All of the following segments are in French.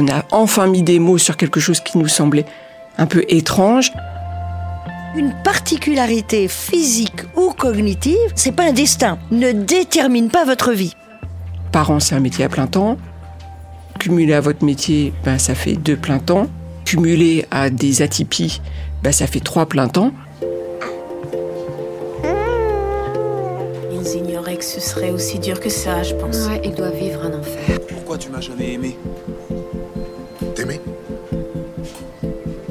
On a enfin mis des mots sur quelque chose qui nous semblait un peu étrange. Une particularité physique ou cognitive, c'est pas un destin, ne détermine pas votre vie. Parents, c'est un métier à plein temps. Cumulé à votre métier, ben, ça fait deux plein temps. Cumulé à des atypies, ben, ça fait trois plein temps. Ils ignoraient que ce serait aussi dur que ça, je pense. Ouais, ils doivent vivre un enfer. Pourquoi tu m'as jamais aimé?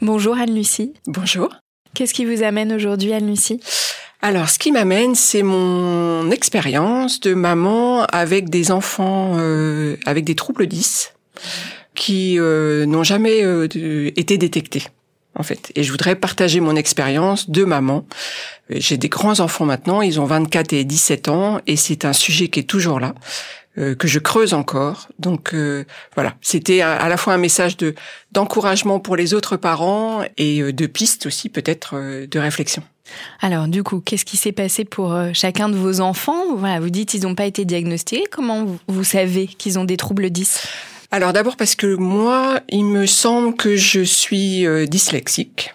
Bonjour Anne-Lucie. Bonjour. Qu'est-ce qui vous amène aujourd'hui Anne-Lucie? Alors, ce qui m'amène, c'est mon expérience de maman avec des enfants euh, avec des troubles 10 qui euh, n'ont jamais euh, été détectés. En fait, et je voudrais partager mon expérience de maman. J'ai des grands enfants maintenant, ils ont 24 et 17 ans, et c'est un sujet qui est toujours là, euh, que je creuse encore. Donc euh, voilà, c'était à, à la fois un message de d'encouragement pour les autres parents et euh, de pistes aussi peut-être euh, de réflexion. Alors du coup, qu'est-ce qui s'est passé pour chacun de vos enfants? Voilà, vous dites ils n'ont pas été diagnostiqués. Comment vous, vous savez qu'ils ont des troubles 10 Alors d'abord parce que moi, il me semble que je suis dyslexique,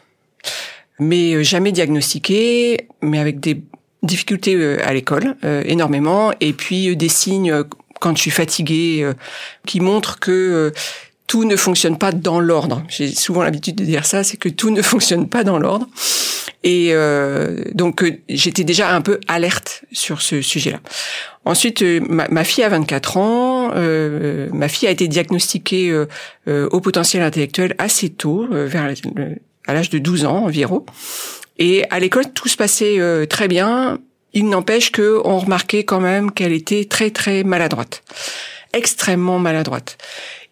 mais jamais diagnostiquée, mais avec des difficultés à l'école euh, énormément, et puis des signes quand je suis fatiguée euh, qui montrent que euh, tout ne fonctionne pas dans l'ordre. J'ai souvent l'habitude de dire ça, c'est que tout ne fonctionne pas dans l'ordre. Et euh, donc euh, j'étais déjà un peu alerte sur ce sujet-là. Ensuite, ma, fille a 24 ans. euh, ma fille a été diagnostiquée euh, au potentiel intellectuel assez tôt, vers à l'âge de 12 ans environ. Et à l'école, tout se passait très bien. Il n'empêche que on remarquait quand même qu'elle était très très maladroite, extrêmement maladroite.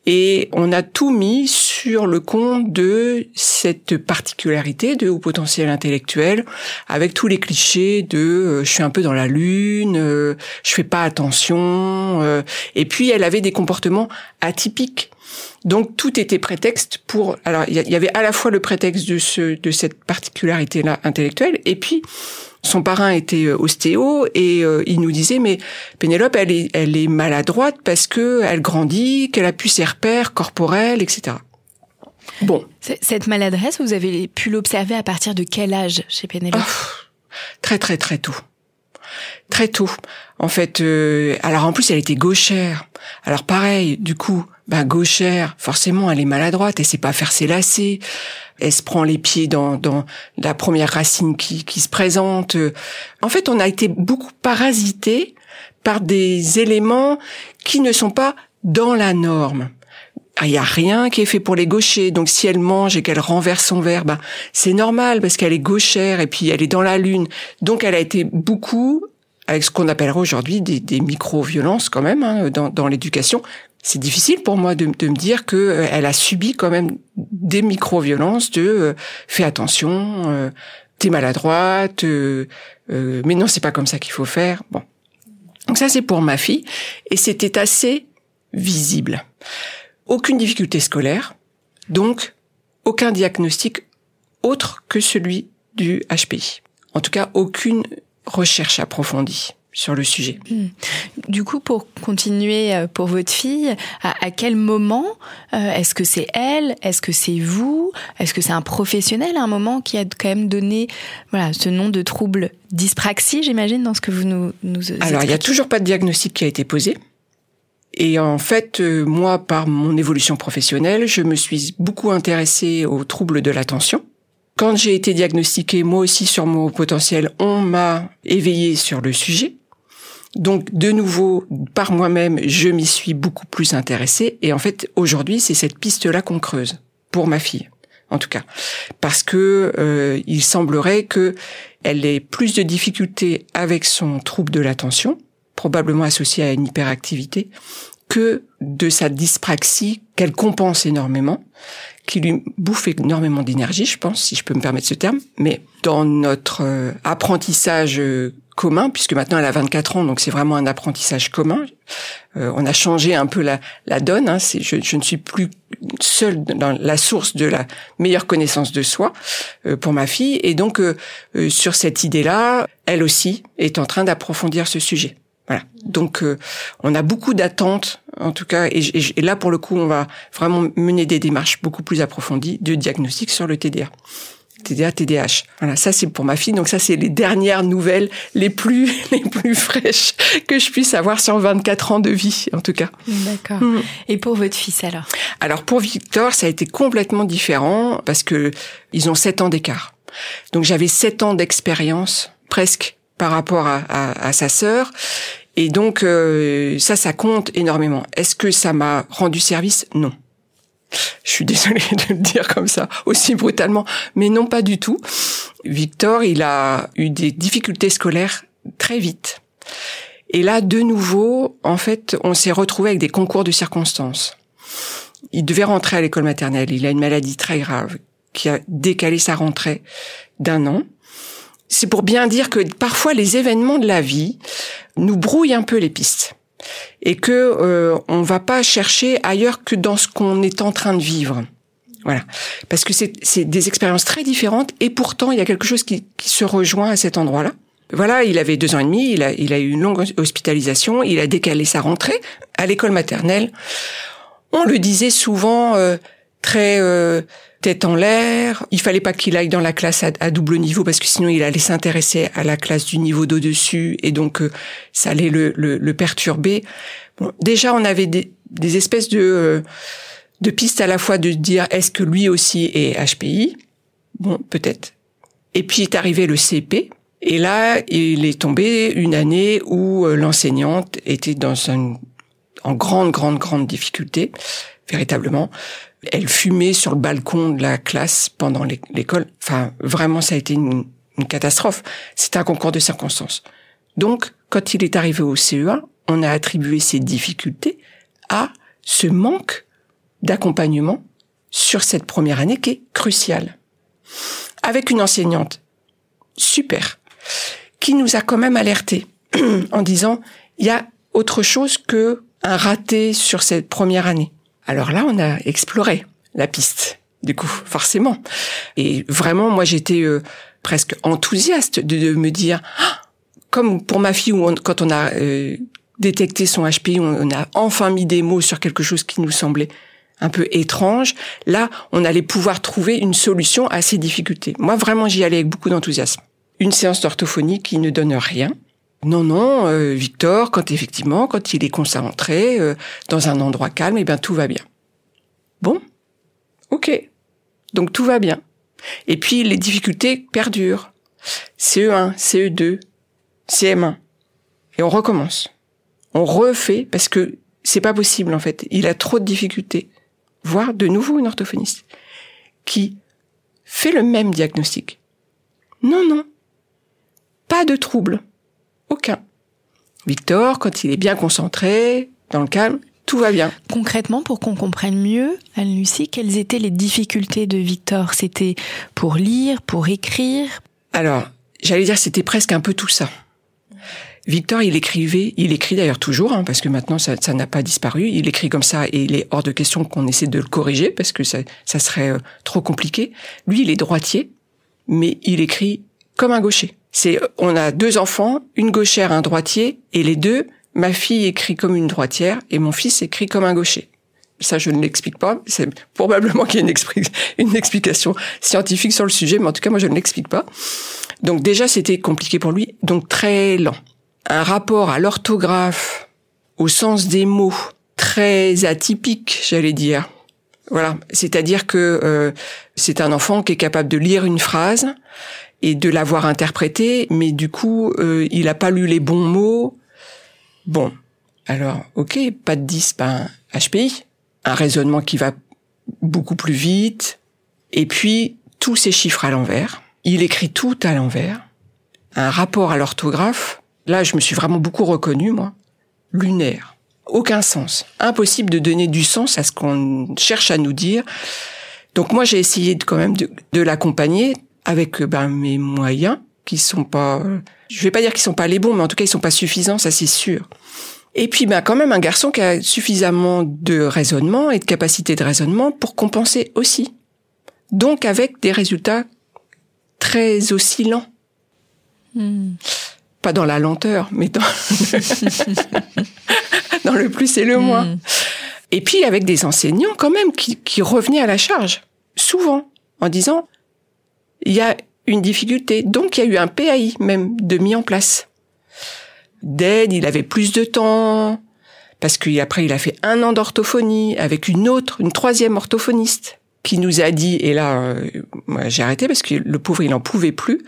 Et on a tout mis sur le compte de cette particularité de haut potentiel intellectuel, avec tous les clichés de euh, je suis un peu dans la lune, euh, je fais pas attention, euh, et puis elle avait des comportements atypiques. Donc tout était prétexte pour. Alors il y y avait à la fois le prétexte de ce de cette particularité là intellectuelle, et puis son parrain était euh, ostéo et euh, il nous disait mais Pénélope elle est elle est maladroite parce que elle grandit, qu'elle a plus ses repères corporels, etc. Bon, Cette maladresse, vous avez pu l'observer à partir de quel âge chez Pénélope? Très très très tôt. Très tôt. En fait, euh, alors en plus elle était gauchère. Alors pareil, du coup, ben gauchère, forcément elle est maladroite, elle sait pas faire ses lacets. Elle se prend les pieds dans, dans la première racine qui, qui se présente. En fait, on a été beaucoup parasité par des éléments qui ne sont pas dans la norme. Ah, Il y a rien qui est fait pour les gauchers. Donc si elle mange et qu'elle renverse son verre, ben, c'est normal parce qu'elle est gauchère et puis elle est dans la lune. Donc elle a été beaucoup avec ce qu'on appellerait aujourd'hui des, des micro-violences quand même hein, dans, dans l'éducation. C'est difficile pour moi de, me dire que euh, elle a subi quand même des micro-violences de euh, fais attention, euh, t'es maladroite, euh, euh, mais non c'est pas comme ça qu'il faut faire. Bon, donc ça c'est pour ma fille et c'était assez visible. Aucune difficulté scolaire, Donc, aucun diagnostic autre que celui du HPI. En tout cas, aucune recherche approfondie sur le sujet. Hmm. Du coup, pour continuer euh, pour votre fille, à, quel moment euh, est-ce que c'est elle Est-ce que c'est vous Est-ce que c'est un professionnel à un moment qui a quand même donné voilà ce nom de trouble dyspraxie, j'imagine, dans ce que vous nous, nous Alors, il n'y a toujours pas de diagnostic qui a été posé. Et en fait, euh, moi, par mon évolution professionnelle, je me suis beaucoup intéressée aux troubles de l'attention. Quand j'ai été diagnostiquée, moi aussi, sur mon potentiel, on m'a éveillée sur le sujet. Donc, de nouveau, par moi-même, je m'y suis beaucoup plus intéressée. Et en fait, aujourd'hui, c'est cette piste-là qu'on creuse pour ma fille, en tout cas, parce que euh, il semblerait que elle ait plus de difficultés avec son trouble de l'attention, probablement associé à une hyperactivité, que de sa dyspraxie qu'elle compense énormément, qui lui bouffe énormément d'énergie, je pense, si je peux me permettre ce terme. Mais dans notre euh, apprentissage euh, commun, puisque maintenant elle a 24 ans, donc c'est vraiment un apprentissage commun. Euh, on a changé un peu la, la donne. Hein, je, je, ne suis plus seule dans la source de la meilleure connaissance de soi euh, pour ma fille, et donc euh, sur cette idée-là, elle aussi est en train d'approfondir ce sujet. Voilà. Donc on a beaucoup d'attentes, en tout cas, et, et, là pour le coup, on va vraiment mener des démarches beaucoup plus approfondies de diagnostic sur le TDA. TDA, TDH. Voilà, ça c'est pour ma fille. Donc ça c'est les dernières nouvelles les plus les plus fraîches que je puisse avoir sur 24 ans de vie en tout cas. D'accord. Mm. Et pour votre fils alors? Alors pour Victor, ça a été complètement différent parce que ils ont 7 ans d'écart. Donc j'avais 7 ans d'expérience presque par rapport à, à, sa sœur. Et donc euh, ça, ça compte énormément. Est-ce que ça m'a rendu service? Non. Je suis désolée de le dire comme ça, aussi brutalement, mais non pas du tout. Victor, il a eu des difficultés scolaires très vite. Et là, de nouveau, en fait, on s'est retrouvé avec des concours de circonstances. Il devait rentrer à l'école maternelle. Il a une maladie très grave qui a décalé sa rentrée d'un an. C'est pour bien dire que parfois les événements de la vie nous brouillent un peu les pistes et que euh, on va pas chercher ailleurs que dans ce qu'on est en train de vivre. Voilà, parce que c'est des expériences très différentes et pourtant il y a quelque chose qui, qui se rejoint à cet endroit-là. Voilà, il avait deux ans et demi, il a, il a eu une longue hospitalisation, il a décalé sa rentrée à l'école maternelle. On le disait souvent euh, très euh, tête en l'air. Il fallait pas qu'il aille dans la classe à, double niveau parce que sinon il allait s'intéresser à la classe du niveau d'au-dessus et donc euh, ça allait le, le, perturber. Bon, déjà on avait des, des espèces de euh, de pistes à la fois de dire est-ce que lui aussi est HPI Bon, peut-être. Et puis est arrivé le CP. Et là, il est tombé une année où euh, l'enseignante était dans un, en grande, grande, grande difficulté, véritablement elle fumait sur le balcon de la classe pendant l'école. Enfin, vraiment, ça a été une, catastrophe. C'était un concours de circonstances. Donc, quand il est arrivé au CE1, on a attribué ces difficultés à ce manque d'accompagnement sur cette première année qui est cruciale. Avec une enseignante super, qui nous a quand même alerté en disant, il y a autre chose que un raté sur cette première année. Alors là, on a exploré la piste, du coup, forcément. Et vraiment, moi, j'étais euh, presque enthousiaste de, me dire, ah, comme pour ma fille, où quand on a euh, détecté son HPI, on, a enfin mis des mots sur quelque chose qui nous semblait un peu étrange. Là, on allait pouvoir trouver une solution à ces difficultés. Moi, vraiment, j'y allais avec beaucoup d'enthousiasme. Une séance d'orthophonie qui ne donne rien. Non, non, euh, Victor, quand effectivement, quand il est concentré euh, dans un endroit calme, eh bien tout va bien. Bon, ok, donc tout va bien. Et puis les difficultés perdurent. CE1, CE2, CM1, et on recommence. On refait parce que c'est pas possible en fait. Il a trop de difficultés. Voir de nouveau une orthophoniste qui fait le même diagnostic. Non, non, pas de trouble aucun. Victor, quand il est bien concentré, dans le calme, tout va bien. Concrètement, pour qu'on comprenne mieux, Anne-Lucie, quelles étaient les difficultés de Victor? C'était pour lire, pour écrire? Alors, j'allais dire, c'était presque un peu tout ça. Victor, il écrivait, il écrit d'ailleurs toujours, hein, parce que maintenant ça ça n'a pas disparu. Il écrit comme ça et il est hors de question qu'on essaie de le corriger parce que ça, ça serait euh, trop compliqué. Lui, il est droitier, mais il écrit comme un gaucher. C'est, on a deux enfants, une gauchère, un droitier, et les deux, ma fille écrit comme une droitière et mon fils écrit comme un gaucher. Ça, je ne l'explique pas. C'est probablement qu'il y a une, une explication scientifique sur le sujet, mais en tout cas, moi, je ne l'explique pas. Donc déjà, c'était compliqué pour lui, donc très lent. Un rapport à l'orthographe, au sens des mots, très atypique, j'allais dire. Voilà, c'est-à-dire que euh, c'est un enfant qui est capable de lire une phrase et de l'avoir interprétée, mais du coup, euh, il n'a pas lu les bons mots. Bon, alors, ok, pas de 10, ben, HPI, un raisonnement qui va beaucoup plus vite, et puis tous ces chiffres à l'envers. Il écrit tout à l'envers. Un rapport à l'orthographe, là, je me suis vraiment beaucoup reconnu, moi. Lunaire. Aucun sens. Impossible de donner du sens à ce qu'on cherche à nous dire. Donc moi, j'ai essayé de, quand même de, de l'accompagner avec ben, mes moyens, qui sont pas, euh, je vais pas dire qu'ils sont pas les bons, mais en tout cas, ils sont pas suffisants, ça c'est sûr. Et puis, ben, quand même, un garçon qui a suffisamment de raisonnement et de capacité de raisonnement pour compenser aussi. Donc, avec des résultats très oscillants. Pas dans la lenteur, mais dans, dans le plus et le moins. Et puis, avec des enseignants, quand même, qui, qui revenaient à la charge, souvent, en disant, il y a une difficulté. Donc, il y a eu un PAI, même, de mis en place. D'aide, il avait plus de temps, parce qu'après il a fait un an d'orthophonie avec une autre, une troisième orthophoniste qui nous a dit, et là euh, j'ai arrêté parce que le pauvre il en pouvait plus,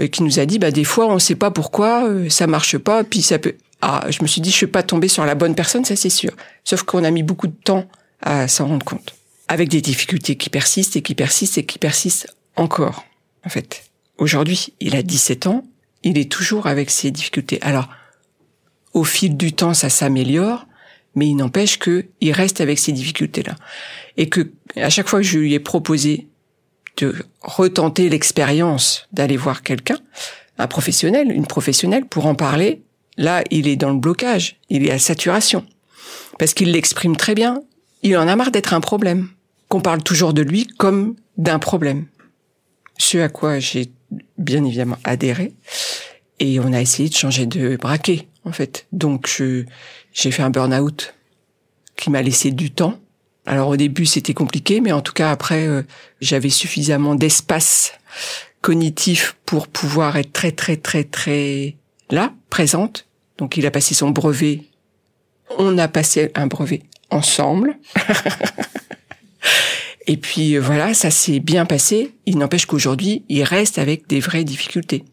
euh, qui nous a dit bah des fois on sait pas pourquoi euh, ça marche pas, puis ça peut ah je me suis dit je suis pas tombée sur la bonne personne ça c'est sûr, sauf qu'on a mis beaucoup de temps à s'en rendre compte, avec des difficultés qui persistent et qui persistent et qui persistent encore en fait. Aujourd'hui il a 17 ans, il est toujours avec ces difficultés. Alors au fil du temps, ça s'améliore, mais il n'empêche que il reste avec ces difficultés-là. Et que, à chaque fois que je lui ai proposé de retenter l'expérience d'aller voir quelqu'un, un professionnel, une professionnelle, pour en parler, là, il est dans le blocage, il est à saturation. Parce qu'il l'exprime très bien, il en a marre d'être un problème. Qu'on parle toujours de lui comme d'un problème. Ce à quoi j'ai bien évidemment adhéré. Et on a essayé de changer de braquet en fait. Donc j'ai fait un burn-out qui m'a laissé du temps. Alors au début c'était compliqué, mais en tout cas après euh, j'avais suffisamment d'espace cognitif pour pouvoir être très très très très là, présente. Donc il a passé son brevet. On a passé un brevet ensemble. Et puis voilà, ça s'est bien passé. Il n'empêche qu'aujourd'hui, il reste avec des vraies difficultés.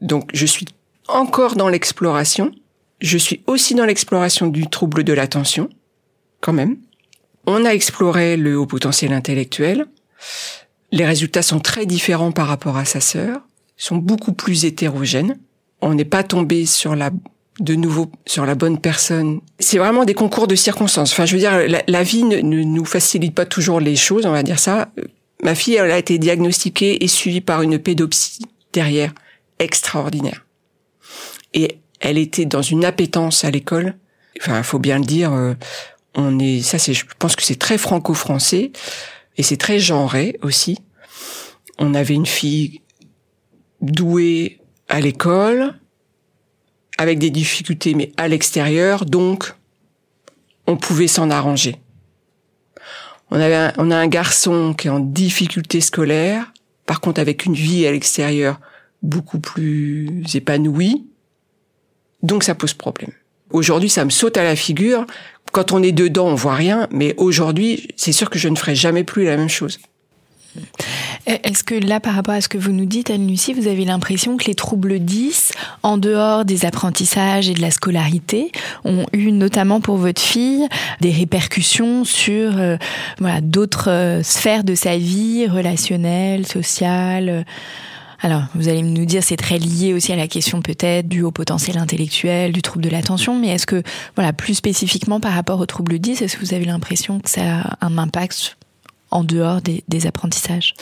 Donc je suis encore dans l'exploration. Je suis aussi dans l'exploration du trouble de l'attention, quand même. On a exploré le haut potentiel intellectuel. Les résultats sont très différents par rapport à sa sœur, sont beaucoup plus hétérogènes. On n'est pas tombé sur la de nouveau sur la bonne personne. C'est vraiment des concours de circonstances. Enfin, je veux dire, la, vie ne, ne, nous facilite pas toujours les choses, on va dire ça. Ma fille, elle a été diagnostiquée et suivie par une pédopsie derrière extraordinaire. Et elle était dans une appétence à l'école. Enfin, faut bien le dire. Euh, on est, ça, c'est, je pense que c'est très franco-français et c'est très genré aussi. On avait une fille douée à l'école, avec des difficultés, mais à l'extérieur, donc on pouvait s'en arranger. On, avait on a un garçon qui est en difficulté scolaire, par contre avec une vie à l'extérieur beaucoup plus épanouie, donc ça pose problème. Aujourd'hui, ça me saute à la figure. Quand on est dedans, on voit rien, mais aujourd'hui, c'est sûr que je ne ferai jamais plus la même chose. Est-ce que là, par rapport à ce que vous nous dites, Anne-Lucie, vous avez l'impression que les troubles 10, en dehors des apprentissages et de la scolarité, ont eu notamment pour votre fille des répercussions sur euh, voilà, d'autres euh, sphères de sa vie, relationnelle, sociale alors, vous allez nous dire, c'est très lié aussi à la question peut-être du haut potentiel intellectuel, du trouble de l'attention, mais est-ce que, voilà, plus spécifiquement par rapport au trouble 10, est-ce que vous avez l'impression que ça a un impact en dehors des apprentissages?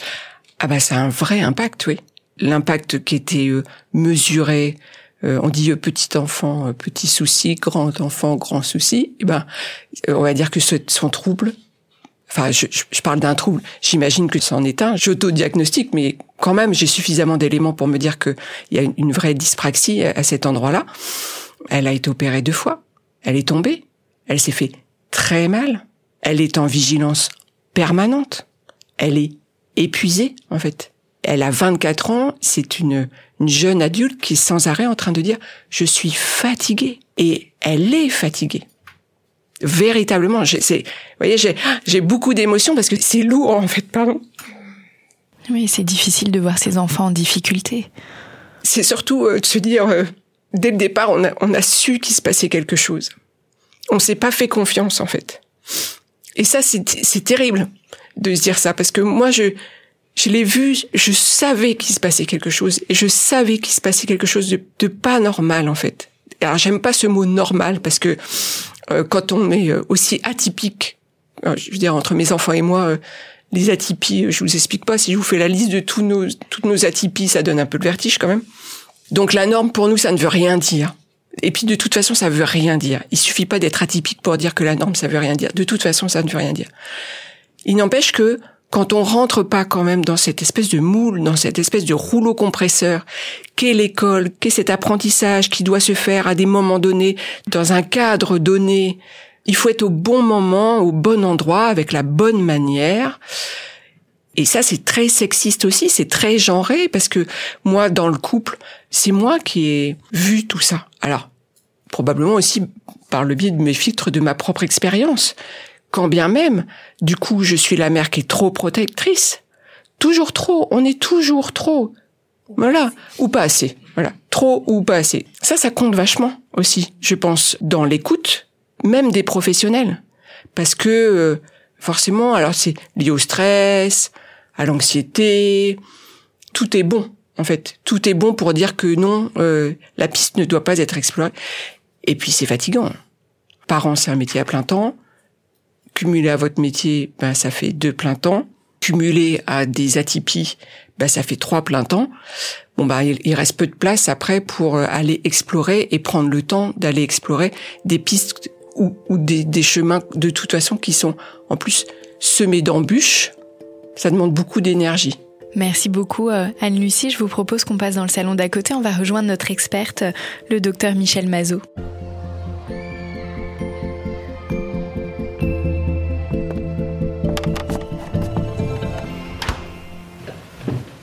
Ah bah ça a un vrai impact, oui. L'impact qui était euh, mesuré euh, on dit petit enfant, euh, petit souci, grand enfant, grand souci. Eh ben, euh, on va dire que ce, son trouble. Enfin, je, je parle d'un trouble. J'imagine que c'en est un. J'auto-diagnostique, mais quand même, j'ai suffisamment d'éléments pour me dire qu'il y a une vraie dyspraxie à cet endroit-là. Elle a été opérée deux fois. Elle est tombée. Elle s'est fait très mal. Elle est en vigilance permanente. Elle est épuisée, en fait. Elle a 24 ans. C'est une, une jeune adulte qui est sans arrêt en train de dire je suis fatiguée. Et elle est fatiguée. Véritablement. C'est, vous voyez, j'ai, j'ai beaucoup d'émotions parce que c'est lourd, en fait, pardon. Oui, c'est difficile de voir ses enfants en difficulté. C'est surtout euh, de se dire, euh, dès le départ, on a, on a su qu'il se passait quelque chose. On s'est pas fait confiance, en fait. Et ça, c'est terrible de se dire ça, parce que moi, je, je l'ai vu, je savais qu'il se passait quelque chose, et je savais qu'il se passait quelque chose de, de pas normal, en fait. Alors, j'aime pas ce mot normal, parce que euh, quand on est euh, aussi atypique, euh, je veux dire, entre mes enfants et moi, les atypies, je vous explique pas, si je vous fais la liste de tous nos, toutes nos atypies, ça donne un peu de vertige quand même. Donc la norme pour nous, ça ne veut rien dire. Et puis de toute façon, ça veut rien dire. Il suffit pas d'être atypique pour dire que la norme, ça veut rien dire. De toute façon, ça ne veut rien dire. Il n'empêche que quand on rentre pas quand même dans cette espèce de moule, dans cette espèce de rouleau compresseur, qu'est l'école, qu'est cet apprentissage qui doit se faire à des moments donnés, dans un cadre donné, il faut être au bon moment, au bon endroit, avec la bonne manière. Et ça, c'est très sexiste aussi, c'est très genré, parce que moi, dans le couple, c'est moi qui ai vu tout ça. Alors, probablement aussi par le biais de mes filtres de ma propre expérience. Quand bien même, du coup, je suis la mère qui est trop protectrice. Toujours trop, on est toujours trop. Voilà, ou pas assez. Voilà, trop ou pas assez. Ça, ça compte vachement aussi, je pense, dans l'écoute, même des professionnels. Parce que, euh, forcément, alors c'est lié au stress, à l'anxiété, tout est bon en fait. Tout est bon pour dire que non, euh, la piste ne doit pas être explorée. Et puis c'est fatigant. Parents, c'est un métier à plein temps. Cumulé à votre métier, ben ça fait deux plein temps. Cumulé à des atypies, ben ça fait trois plein temps. Bon bah il, reste peu de place après pour euh, aller explorer et prendre le temps d'aller explorer des pistes ou, des, des chemins de toute façon qui sont en plus semés d'embûches. Ça demande beaucoup d'énergie. Merci beaucoup euh, Anne-Lucie. Je vous propose qu'on passe dans le salon d'à côté. On va rejoindre notre experte, le docteur Michel Mazot.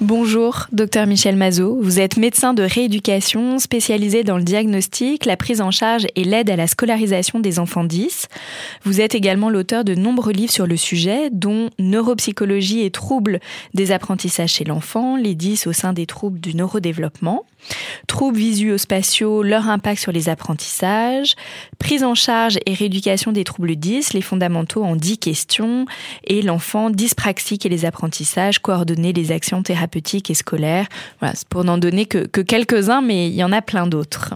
Bonjour, docteur Michel Mazot. Vous êtes médecin de rééducation spécialisé dans le diagnostic, la prise en charge et l'aide à la scolarisation des enfants 10. Vous êtes également l'auteur de nombreux livres sur le sujet, dont Neuropsychologie et troubles des apprentissages chez l'enfant, les 10 au sein des troubles du neurodéveloppement. Troubles visuospatiaux, leur impact sur les apprentissages, prise en charge et rééducation des troubles 10, les fondamentaux en 10 questions, et l'enfant dyspraxique et les apprentissages, coordonner les actions thérapeutiques et scolaires. Voilà, c'est pour n'en donner que, que quelques-uns, mais il y en a plein d'autres.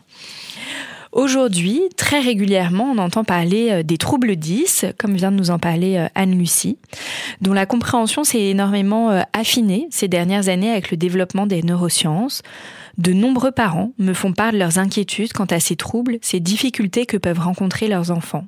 Aujourd'hui, très régulièrement, on entend parler euh, des troubles 10, comme vient de nous en parler euh, Anne-Lucie, dont la compréhension s'est énormément euh, affinée ces dernières années avec le développement des neurosciences. De nombreux parents me font part de leurs inquiétudes quant à ces troubles, ces difficultés que peuvent rencontrer leurs enfants.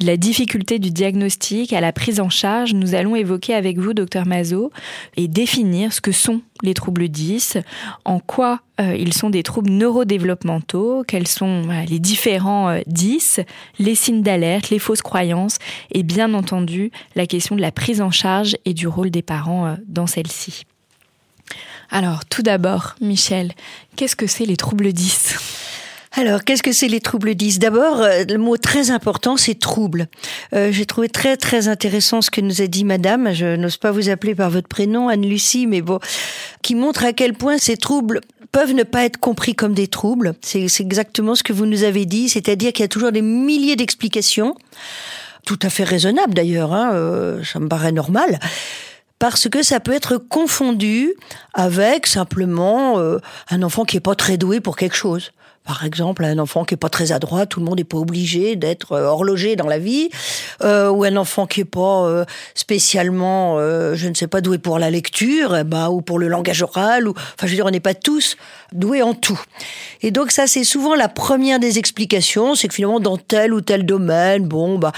De la difficulté du diagnostic à la prise en charge, nous allons évoquer avec vous, docteur Mazot, et définir ce que sont les troubles 10, en quoi euh, ils sont des troubles neurodéveloppementaux, quels sont les différents 10, euh, les signes d'alerte, les fausses croyances, et bien entendu la question de la prise en charge et du rôle des parents euh, dans celle-ci. Alors, tout d'abord, Michel, qu'est-ce que c'est les troubles 10 alors, qu'est-ce que c'est les troubles 10 D'abord, euh, le mot très important, c'est trouble. Euh, J'ai trouvé très très intéressant ce que nous a dit Madame. Je n'ose pas vous appeler par votre prénom, Anne-Lucie, mais bon, qui montre à quel point ces troubles peuvent ne pas être compris comme des troubles. C'est exactement ce que vous nous avez dit, c'est-à-dire qu'il y a toujours des milliers d'explications, tout à fait raisonnables d'ailleurs. Hein, euh, ça me paraît normal parce que ça peut être confondu avec simplement euh, un enfant qui est pas très doué pour quelque chose. Par exemple, un enfant qui est pas très adroit, tout le monde n'est pas obligé d'être euh, horloger dans la vie, euh, ou un enfant qui est pas euh, spécialement, euh, je ne sais pas, doué pour la lecture, ben, ou pour le langage oral, ou, enfin, je veux dire, on n'est pas tous doués en tout. Et donc ça, c'est souvent la première des explications, c'est que finalement, dans tel ou tel domaine, bon, bah,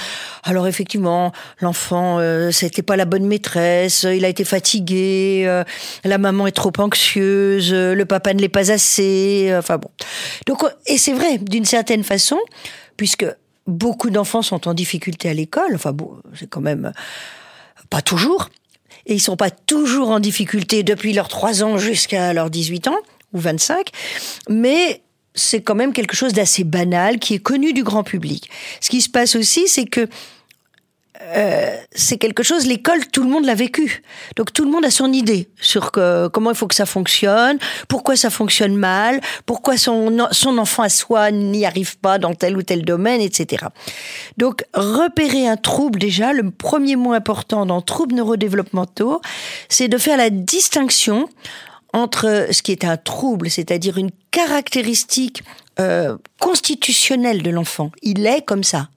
alors effectivement, l'enfant, euh, c'était pas la bonne maîtresse, il a été fatigué, euh, la maman est trop anxieuse, le papa ne l'est pas assez, enfin bon. Et c'est vrai, d'une certaine façon, puisque beaucoup d'enfants sont en difficulté à l'école, enfin bon, c'est quand même pas toujours, et ils sont pas toujours en difficulté depuis leurs 3 ans jusqu'à leurs 18 ans, ou 25, mais c'est quand même quelque chose d'assez banal qui est connu du grand public. Ce qui se passe aussi, c'est que euh, c'est quelque chose, l'école, tout le monde l'a vécu. Donc tout le monde a son idée sur que, comment il faut que ça fonctionne, pourquoi ça fonctionne mal, pourquoi son, son enfant à soi n'y arrive pas dans tel ou tel domaine, etc. Donc repérer un trouble déjà, le premier mot important dans troubles neurodéveloppementaux, c'est de faire la distinction entre ce qui est un trouble, c'est-à-dire une caractéristique euh, constitutionnelle de l'enfant. Il est comme ça.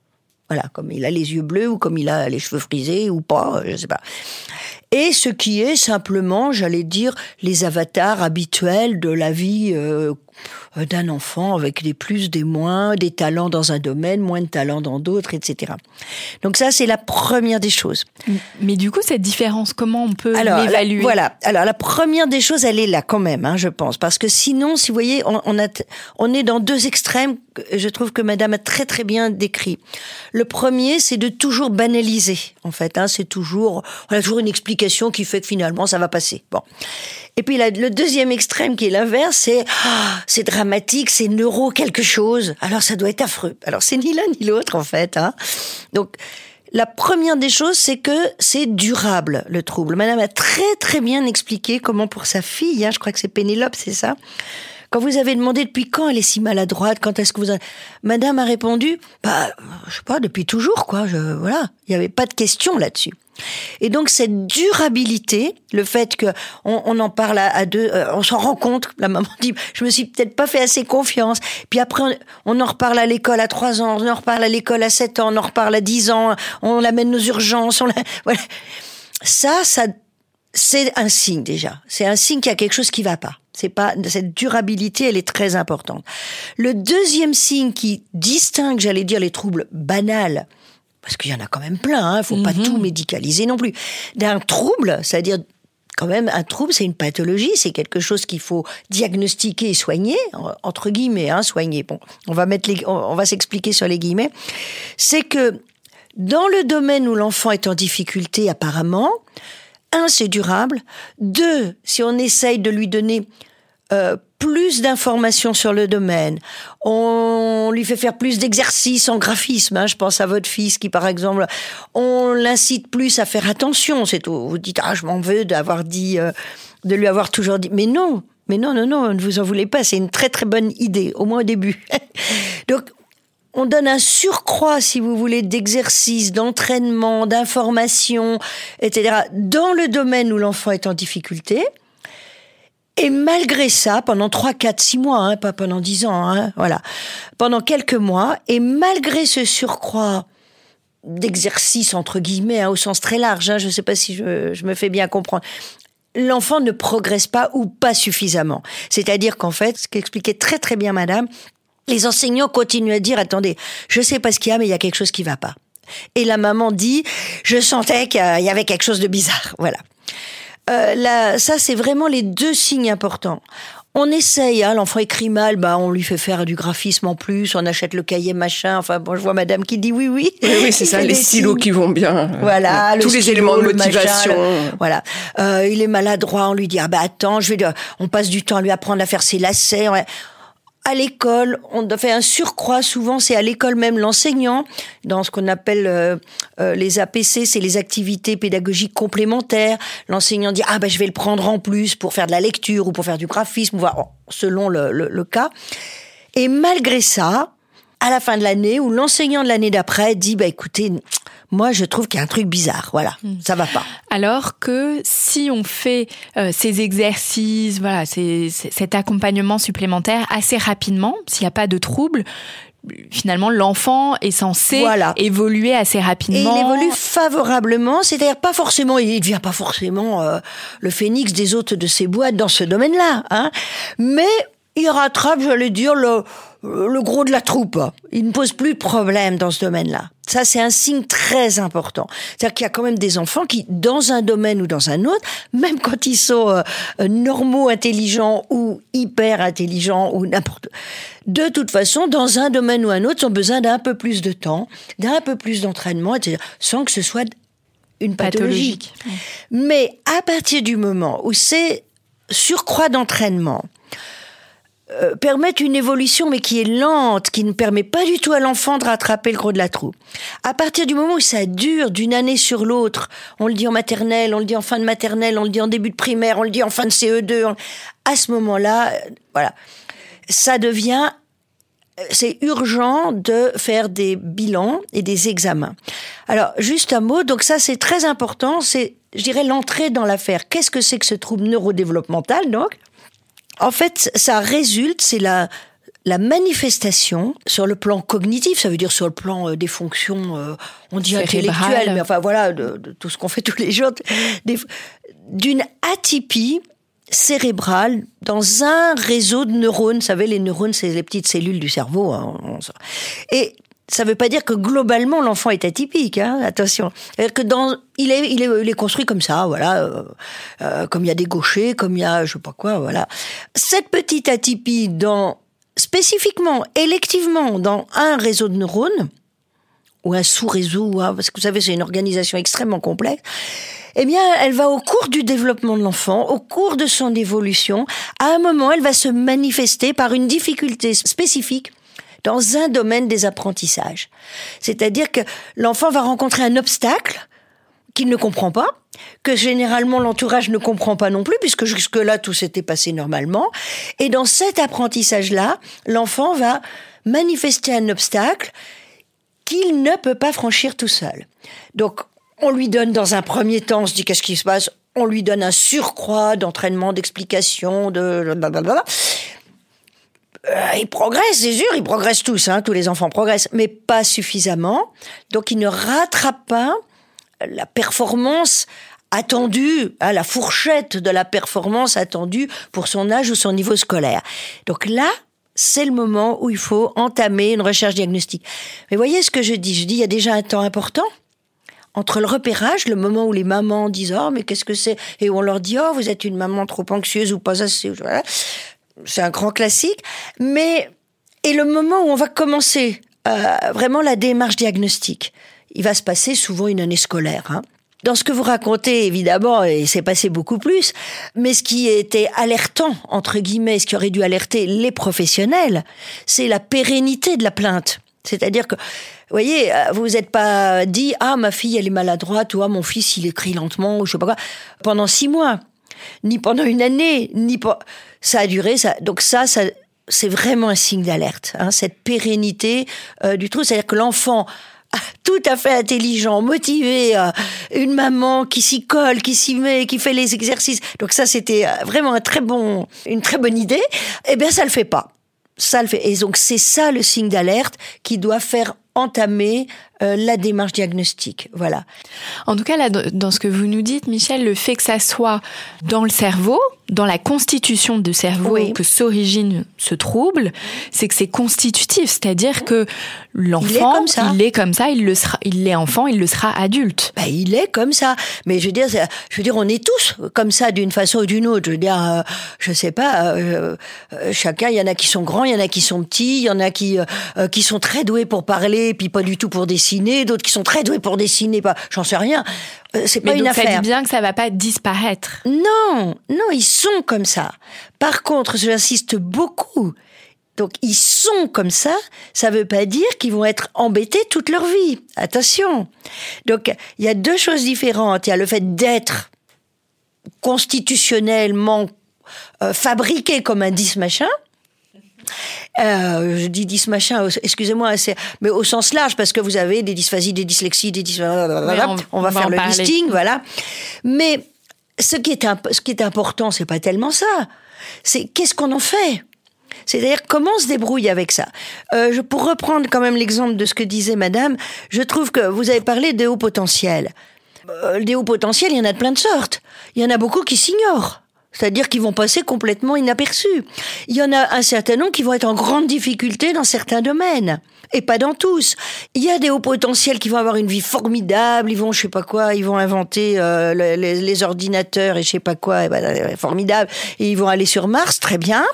Voilà, comme il a les yeux bleus ou comme il a les cheveux frisés ou pas, je sais pas. Et ce qui est simplement, j'allais dire, les avatars habituels de la vie euh, d'un enfant avec des plus, des moins, des talents dans un domaine, moins de talents dans d'autres, etc. Donc ça, c'est la première des choses. Mais du coup, cette différence, comment on peut Alors, la- l'évaluer? Voilà. Alors la première des choses, elle est là quand même, hein, je pense, parce que sinon, si vous voyez, on, on, a, t- on est dans deux extrêmes. Je trouve que Madame a très très bien décrit. Le premier, c'est de toujours banaliser. En fait, hein, c'est toujours, on a toujours une explication qui fait que finalement ça va passer. Bon. Et puis le deuxième extrême qui est l'inverse, c'est ah, c'est dramatique, c'est neuro quelque chose. Alors ça doit être affreux. Alors c'est ni l'un ni l'autre en fait. Hein. Donc la première des choses, c'est que c'est durable, le trouble. Madame a très très bien expliqué comment pour sa fille, hein, je crois que c'est Pénélope, c'est ça quand vous avez demandé depuis quand elle est si maladroite, quand est-ce que vous... Madame a répondu, bah, je sais pas, depuis toujours, quoi. Je, voilà, il n'y avait pas de question là-dessus. Et donc cette durabilité, le fait que on, en parle à, deux, euh, on s'en rend compte. La maman dit, je me suis peut-être pas fait assez confiance. Puis après, on, on en reparle à l'école à trois ans, on en reparle à l'école à sept ans, on en reparle à dix ans, on l'amène aux urgences. On voilà. Ça, ça, c'est un signe déjà. C'est un signe qu'il y a quelque chose qui va pas. C'est pas cette durabilité, elle est très importante. Le deuxième signe qui distingue, j'allais dire, les troubles banals, parce qu'il y en a quand même plein, hein, faut pas tout médicaliser non plus, d'un trouble, c'est-à-dire quand même un trouble, c'est une pathologie, c'est quelque chose qu'il faut diagnostiquer et soigner, en- entre guillemets, hein, soigner. Bon, on va mettre les, on va s'expliquer sur les guillemets. C'est que dans le domaine où l'enfant est en difficulté, apparemment, un, c'est durable. Deux, si on essaye de lui donner euh, plus d'informations sur le domaine, on lui fait faire plus d'exercices en graphisme. hein. je pense à votre fils qui, par exemple, on l'incite plus à faire attention. C'est. Vous dites ah je m'en veux d'avoir dit, euh, de lui avoir toujours dit. Mais non, mais non, non, non, ne vous en voulez pas. C'est une très très bonne idée, au moins au début. Donc on donne un surcroît, si vous voulez, d'exercices, d'entraînement, d'informations, etc., dans le domaine où l'enfant est en difficulté. Et malgré ça, pendant 3, 4, 6 mois, hein, pas pendant 10 ans, hein, voilà, pendant quelques mois, et malgré ce surcroît d'exercice, entre guillemets, hein, au sens très large, hein, je ne sais pas si je, je me fais bien comprendre, l'enfant ne progresse pas ou pas suffisamment. C'est-à-dire qu'en fait, ce qu'expliquait très très bien madame, les enseignants continuent à dire, attendez, je sais pas ce qu'il y a, mais il y a quelque chose qui va pas. Et la maman dit, je sentais qu'il y avait quelque chose de bizarre. Voilà. Euh, là, ça, c'est vraiment les deux signes importants. On essaye, hein, l'enfant écrit mal, bah on lui fait faire du graphisme en plus, on achète le cahier machin. Enfin bon, je vois Madame qui dit oui, oui. Oui, oui, c'est ça, les stylos signes. qui vont bien. Voilà, tous le les stylo, éléments de le machin, motivation. le- voilà, Euh, il est maladroit, on lui dit ah bah attends, je vais, on passe du temps à lui apprendre à faire ses lacets. ouais. À l'école, on fait un surcroît. Souvent, c'est à l'école même l'enseignant, dans ce qu'on appelle euh, euh, les APC, c'est les activités pédagogiques complémentaires. L'enseignant dit ah bah je vais le prendre en plus pour faire de la lecture ou pour faire du graphisme, selon le, le- le cas. Et malgré ça, à la fin de l'année ou l'enseignant de l'année d'après dit bah écoutez moi, je trouve qu'il y a un truc bizarre. Voilà, Hmm. ça va pas. Alors que si on fait euh, ces exercices, voilà, ces- cet accompagnement supplémentaire assez rapidement, s'il n'y a pas de trouble, finalement l'enfant est censé Voilà. évoluer assez Et rapidement. il évolue favorablement, c'est-à-dire pas forcément, il devient pas forcément euh, le phénix des hôtes de ses boîtes dans ce domaine-là, hein, mais il rattrape, j'allais dire, le, le gros de la troupe. Il ne pose plus de problème dans ce domaine-là. Ça, c'est un signe très important. C'est-à-dire qu'il y a quand même des enfants qui, dans un domaine ou dans un autre, même quand ils sont euh, euh, normaux, intelligents ou hyper intelligents ou n'importe, de toute façon, dans un domaine ou un autre, ils ont besoin d'un peu plus de temps, d'un peu plus d'entraînement, etc., sans que ce soit une pathologie. pathologique. Mais à partir du moment où ces surcroît d'entraînement euh, permettent une évolution, mais qui est lente, qui ne permet pas du tout à l'enfant de rattraper le gros de la troupe. À partir du moment où ça dure d'une année sur l'autre, on le dit en maternelle, on le dit en fin de maternelle, on le dit en début de primaire, on le dit en fin de CE2, on- à ce moment-là, euh, voilà, ça devient euh, c'est urgent de faire des bilans et des examens. Alors, juste un mot, donc ça c'est très important, c'est, je dirais, l'entrée dans l'affaire. Qu'est-ce que c'est que ce trouble neurodéveloppemental, donc? En fait, ça résulte, c'est la, la manifestation sur le plan cognitif, ça veut dire sur le plan euh, des fonctions, euh, on dit intellectuelles, mais enfin voilà, de, de tout ce qu'on fait tous les jours, d'une atypie cérébrale dans un réseau de neurones. Vous savez, les neurones, c'est les petites cellules du cerveau. hein, Et ça ne veut pas dire que globalement l'enfant est atypique. Hein, attention, que dans, il est, il est, il est construit comme ça, voilà, euh, euh, comme il y a des gauchers, comme il y a, je sais pas quoi, voilà. Cette petite atypie dans spécifiquement, électivement, dans un réseau de neurones ou un sous-réseau, hein, parce que vous savez, c'est une organisation extrêmement complexe. Eh bien, elle va au cours du développement de l'enfant, au cours de son évolution, à un moment, elle va se manifester par une difficulté spécifique dans un domaine des apprentissages. C'est-à-dire que l'enfant va rencontrer un obstacle qu'il ne comprend pas, que généralement l'entourage ne comprend pas non plus, puisque jusque-là tout s'était passé normalement. Et dans cet apprentissage-là, l'enfant va manifester un obstacle qu'il ne peut pas franchir tout seul. Donc, on lui donne dans un premier temps, on se dit qu'est-ce qui se passe? On lui donne un surcroît d'entraînement, d'explication, de blablabla. Euh, il progresse, c'est sûr, ils progressent tous, hein, tous les enfants progressent, mais pas suffisamment. Donc, il ne rattrape pas la performance attendue, hein, la fourchette de la performance attendue pour son âge ou son niveau scolaire. Donc là, c'est le moment où il faut entamer une recherche diagnostique. Mais voyez ce que je dis Je dis, il y a déjà un temps important entre le repérage, le moment où les mamans disent oh mais qu'est-ce que c'est? Et où on leur dit oh vous êtes une maman trop anxieuse ou pas assez. C'est un grand classique mais et le moment où on va commencer euh, vraiment la démarche diagnostique il va se passer souvent une année scolaire hein. Dans ce que vous racontez, évidemment, et c'est passé beaucoup plus, mais ce qui était alertant, entre guillemets, ce qui aurait dû alerter les professionnels, c'est la pérennité de la plainte. C'est-à-dire que, vous voyez, vous vous êtes pas dit, ah, ma fille, elle est maladroite, ou ah, mon fils, il écrit lentement, ou je sais pas quoi, pendant six mois, ni pendant une année, ni pas. Ça a duré, ça. Donc ça, ça, c'est vraiment un signe d'alerte, hein, cette pérennité euh, du trou. C'est-à-dire que l'enfant, tout à fait intelligent, motivé, euh, une maman qui s'y colle, qui s'y met, qui fait les exercices. Donc ça, c'était euh, vraiment un très bon, une très bonne idée. Eh bien, ça le fait pas. Ça le fait. Et donc c'est ça le signe d'alerte qui doit faire entamer euh, la démarche diagnostique. Voilà. En tout cas, là, dans ce que vous nous dites, Michel, le fait que ça soit dans le cerveau, dans la constitution du cerveau, Oui. que s'origine ce trouble, c'est que c'est constitutif, c'est-à-dire que l'enfant, il est comme ça, il le sera, il est enfant, il le sera adulte. Ben, il est comme ça. Mais je veux dire, je veux dire, on est tous comme ça d'une façon ou d'une autre. Je veux dire, euh, je sais pas, euh, euh, chacun, il y en a qui sont grands, il y en a qui sont petits, il y en a qui euh, qui sont très doués pour parler, puis pas du tout pour dessiner, d'autres qui sont très doués pour dessiner, pas, j'en sais rien. Euh, c'est pas une ça affaire. dit bien que ça va pas disparaître. Non, non, ils sont comme ça. Par contre, j'insiste beaucoup. Donc, ils sont comme ça, ça veut pas dire qu'ils vont être embêtés toute leur vie. Attention. Donc, il y a deux choses différentes. Il y a le fait d'être constitutionnellement euh, fabriqué comme un 10 machin, Euh, je dis 10 machin, excusez-moi, mais au sens large, parce que vous avez des dysphasies, des dyslexies, des dysphasies, on, va faire le listing, voilà. Mais ce qui est, ce qui est important, c'est pas tellement ça. C'est qu'est-ce qu'on en fait? C'est-à-dire comment on se débrouille avec ça? Euh, pour reprendre quand même l'exemple de ce que disait Madame, je trouve que vous avez parlé des hauts potentiels. Euh, des hauts potentiels, il y en a de plein de sortes. Il y en a beaucoup qui s'ignorent. C'est-à-dire qu'ils vont passer complètement inaperçus. Il y en a un certain nombre qui vont être en grande difficulté dans certains domaines et pas dans tous. Il y a des hauts potentiels qui vont avoir une vie formidable, ils vont, je sais pas quoi, ils vont inventer euh, les, ordinateurs et je sais pas quoi, et ben, euh, formidable, et ils vont aller sur Mars, très bien.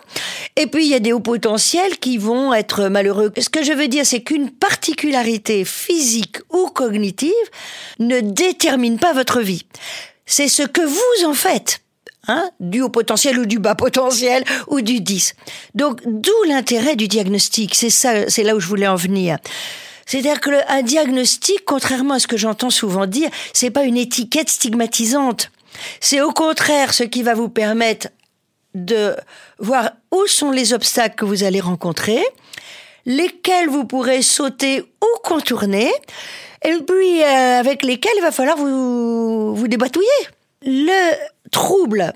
Et puis il y a des hauts potentiels qui vont être malheureux. Ce que je veux dire, c'est qu'une particularité physique ou cognitive ne détermine pas votre vie. C'est ce que vous en faites. Hein, du haut potentiel ou du bas potentiel ou du 10. Donc d'où l'intérêt du diagnostic, c'est ça, c'est là où je voulais en venir. C'est-à-dire qu'un diagnostic, contrairement à ce que j'entends souvent dire, c'est pas une étiquette stigmatisante. C'est au contraire ce qui va vous permettre de voir où sont les obstacles que vous allez rencontrer, lesquels vous pourrez sauter ou contourner, et puis euh, avec lesquels il va falloir vous, vous débatouiller. Le trouble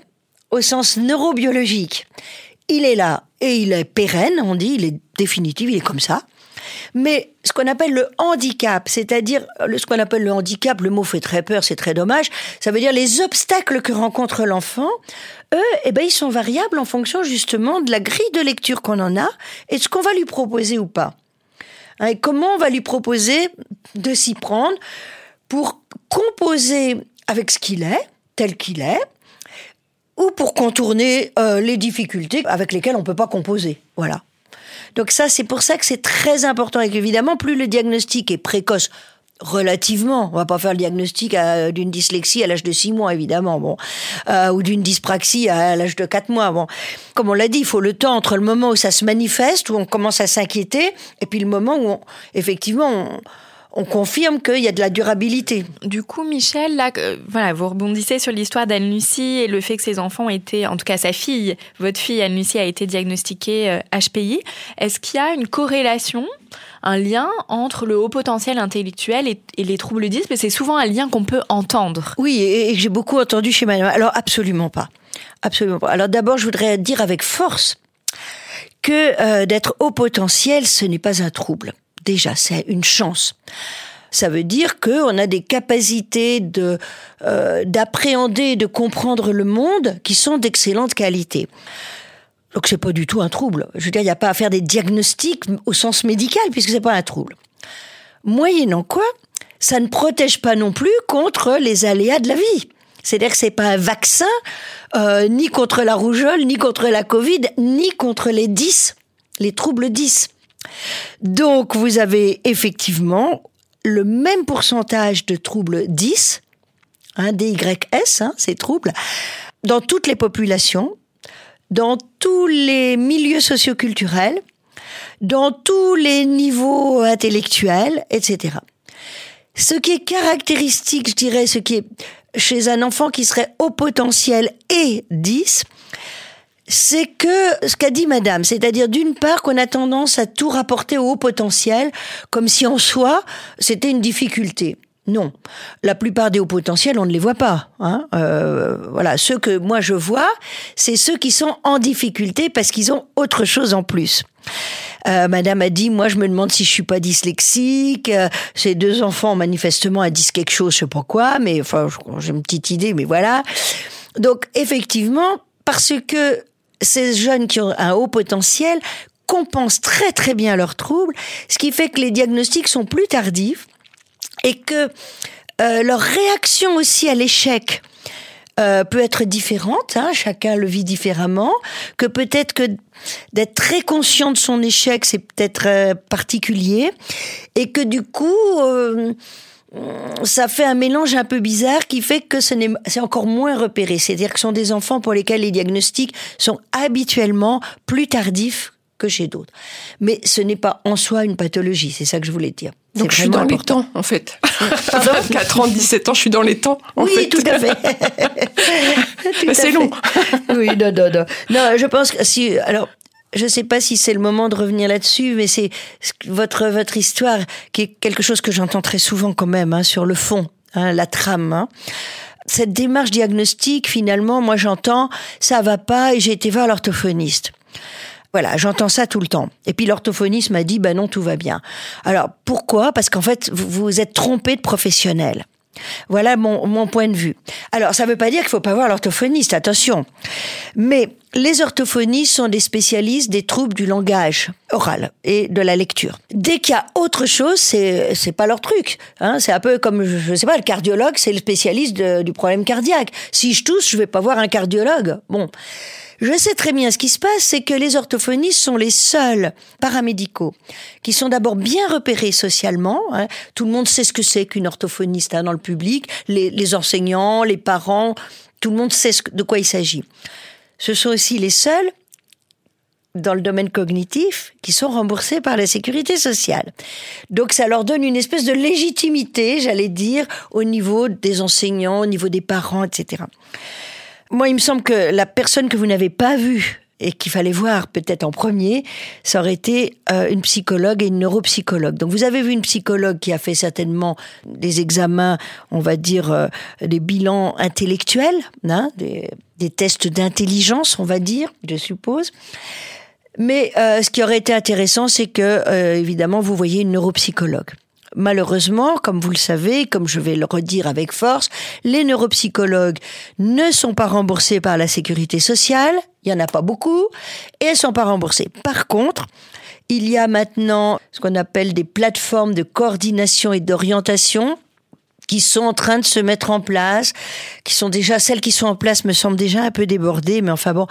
au sens neurobiologique, il est là et il est pérenne, on dit, il est définitif, il est comme ça. Mais ce qu'on appelle le handicap, c'est-à-dire ce qu'on appelle le handicap, le mot fait très peur, c'est très dommage, ça veut dire les obstacles que rencontre l'enfant, eux, eh ben, ils sont variables en fonction justement de la grille de lecture qu'on en a et de ce qu'on va lui proposer ou pas. Hein, et comment on va lui proposer de s'y prendre pour composer avec ce qu'il est, tel qu'il est, ou pour contourner euh, les difficultés avec lesquelles on peut pas composer. Voilà. Donc ça, c'est pour ça que c'est très important et qu'évidemment, plus le diagnostic est précoce, relativement. On va pas faire le diagnostic d'une dyslexie à l'âge de 6 mois, évidemment, bon, euh, ou d'une dyspraxie à l'âge de 4 mois. Bon, comme on l'a dit, il faut le temps entre le moment où ça se manifeste, où on commence à s'inquiéter, et puis le moment où, effectivement, on, on confirme qu'il y a de la durabilité. Du coup, Michel, là, euh, voilà, vous rebondissez sur l'histoire d'Anne-Lucie et le fait que ses enfants étaient, en tout cas sa fille, votre fille Anne-Lucie a été diagnostiquée HPI. Euh, Est-ce qu'il y a une corrélation, un lien entre le haut potentiel intellectuel et, les troubles 10 Mais c'est souvent un lien qu'on peut entendre. Oui, et, j'ai beaucoup entendu chez madame. Alors, absolument pas. Absolument pas. Alors d'abord, je voudrais dire avec force que euh, d'être haut potentiel, ce n'est pas un trouble. Déjà, c'est une chance. Ça veut dire qu'on a des capacités euh, d'appréhender, de comprendre le monde qui sont d'excellente qualité. Donc c'est pas du tout un trouble. Je veux dire, il n'y a pas à faire des diagnostics au sens médical puisque c'est pas un trouble. Moyennant quoi, ça ne protège pas non plus contre les aléas de la vie. C'est-à-dire que c'est pas un vaccin euh, ni contre la rougeole, ni contre la Covid, ni contre les 10, les troubles 10. Donc vous avez effectivement le même pourcentage de troubles 10, hein, DYS, hein, ces troubles, dans toutes les populations, dans tous les milieux socioculturels, dans tous les niveaux intellectuels, etc. Ce qui est caractéristique, je dirais, ce qui est chez un enfant qui serait au potentiel et 10, c'est que ce qu'a dit madame, c'est-à-dire d'une part qu'on a tendance à tout rapporter au haut potentiel, comme si en soi c'était une difficulté. Non, la plupart des hauts potentiels, on ne les voit pas. Hein euh, voilà, ceux que moi je vois, c'est ceux qui sont en difficulté parce qu'ils ont autre chose en plus. Euh, Madame a dit, moi je me demande si je suis pas dyslexique. Euh, ces deux enfants manifestement a dit quelque chose, je sais pas quoi, mais enfin j'ai une petite idée, mais voilà. Donc effectivement, parce que ces jeunes qui ont un haut potentiel compensent très très bien leurs troubles, ce qui fait que les diagnostics sont plus tardifs et que euh, leur réaction aussi à l'échec euh, peut être différente, hein, chacun le vit différemment, que peut-être que d'être très conscient de son échec, c'est peut-être euh, particulier, et que du coup, ça fait un mélange un peu bizarre qui fait que ce n'est, c'est encore moins repéré. C'est-à-dire que ce sont des enfants pour lesquels les diagnostics sont habituellement plus tardifs que chez d'autres. Mais ce n'est pas en soi une pathologie, c'est ça que je voulais dire. Donc je suis dans les temps, en fait. Pardon 4 ans, 17 ans, je suis dans les temps, en oui, tout à fait. c'est long. oui, non, non, non. Non, je pense que si... Alors, je ne sais pas si c'est le moment de revenir là-dessus, mais c'est votre votre histoire qui est quelque chose que j'entends très souvent quand même hein, sur le fond, hein, la trame. Hein. Cette démarche diagnostique, finalement, moi j'entends ça va pas et j'ai été voir l'orthophoniste. Voilà, j'entends ça tout le temps. Et puis l'orthophoniste m'a dit, ben non, tout va bien. Alors pourquoi? Parce qu'en fait, vous vous êtes trompé de professionnel. Voilà mon, mon point de vue. Alors, ça ne veut pas dire qu'il faut pas voir l'orthophoniste, attention. Mais les orthophonistes sont des spécialistes des troubles du langage oral et de la lecture. Dès qu'il y a autre chose, c'est c'est pas leur truc. Hein. C'est un peu comme je, je sais pas, le cardiologue, c'est le spécialiste du problème cardiaque. Si je tousse, je vais pas voir un cardiologue. Bon. Je sais très bien ce qui se passe, c'est que les orthophonistes sont les seuls paramédicaux qui sont d'abord bien repérés socialement. hein. Tout le monde sait ce que c'est qu'une orthophoniste hein, dans le public, les, enseignants, les parents, tout le monde sait ce de quoi il s'agit. Ce sont aussi les seuls dans le domaine cognitif qui sont remboursés par la sécurité sociale. Donc ça leur donne une espèce de légitimité, j'allais dire, au niveau des enseignants, au niveau des parents, etc. Moi, il me semble que la personne que vous n'avez pas vue et qu'il fallait voir peut-être en premier, ça aurait été euh, une psychologue et une neuropsychologue. Donc vous avez vu une psychologue qui a fait certainement des examens, on va dire euh, des bilans intellectuels, hein, des, tests d'intelligence, on va dire, je suppose. Mais euh, ce qui aurait été intéressant, c'est que, évidemment, vous voyez une neuropsychologue. Malheureusement, comme vous le savez, comme je vais le redire avec force, les neuropsychologues ne sont pas remboursés par la sécurité sociale, il y en a pas beaucoup, et elles sont pas remboursées. Par contre, il y a maintenant ce qu'on appelle des plateformes de coordination et d'orientation qui sont en train de se mettre en place, qui sont déjà, celles qui sont en place me semblent déjà un peu débordées, mais enfin bon,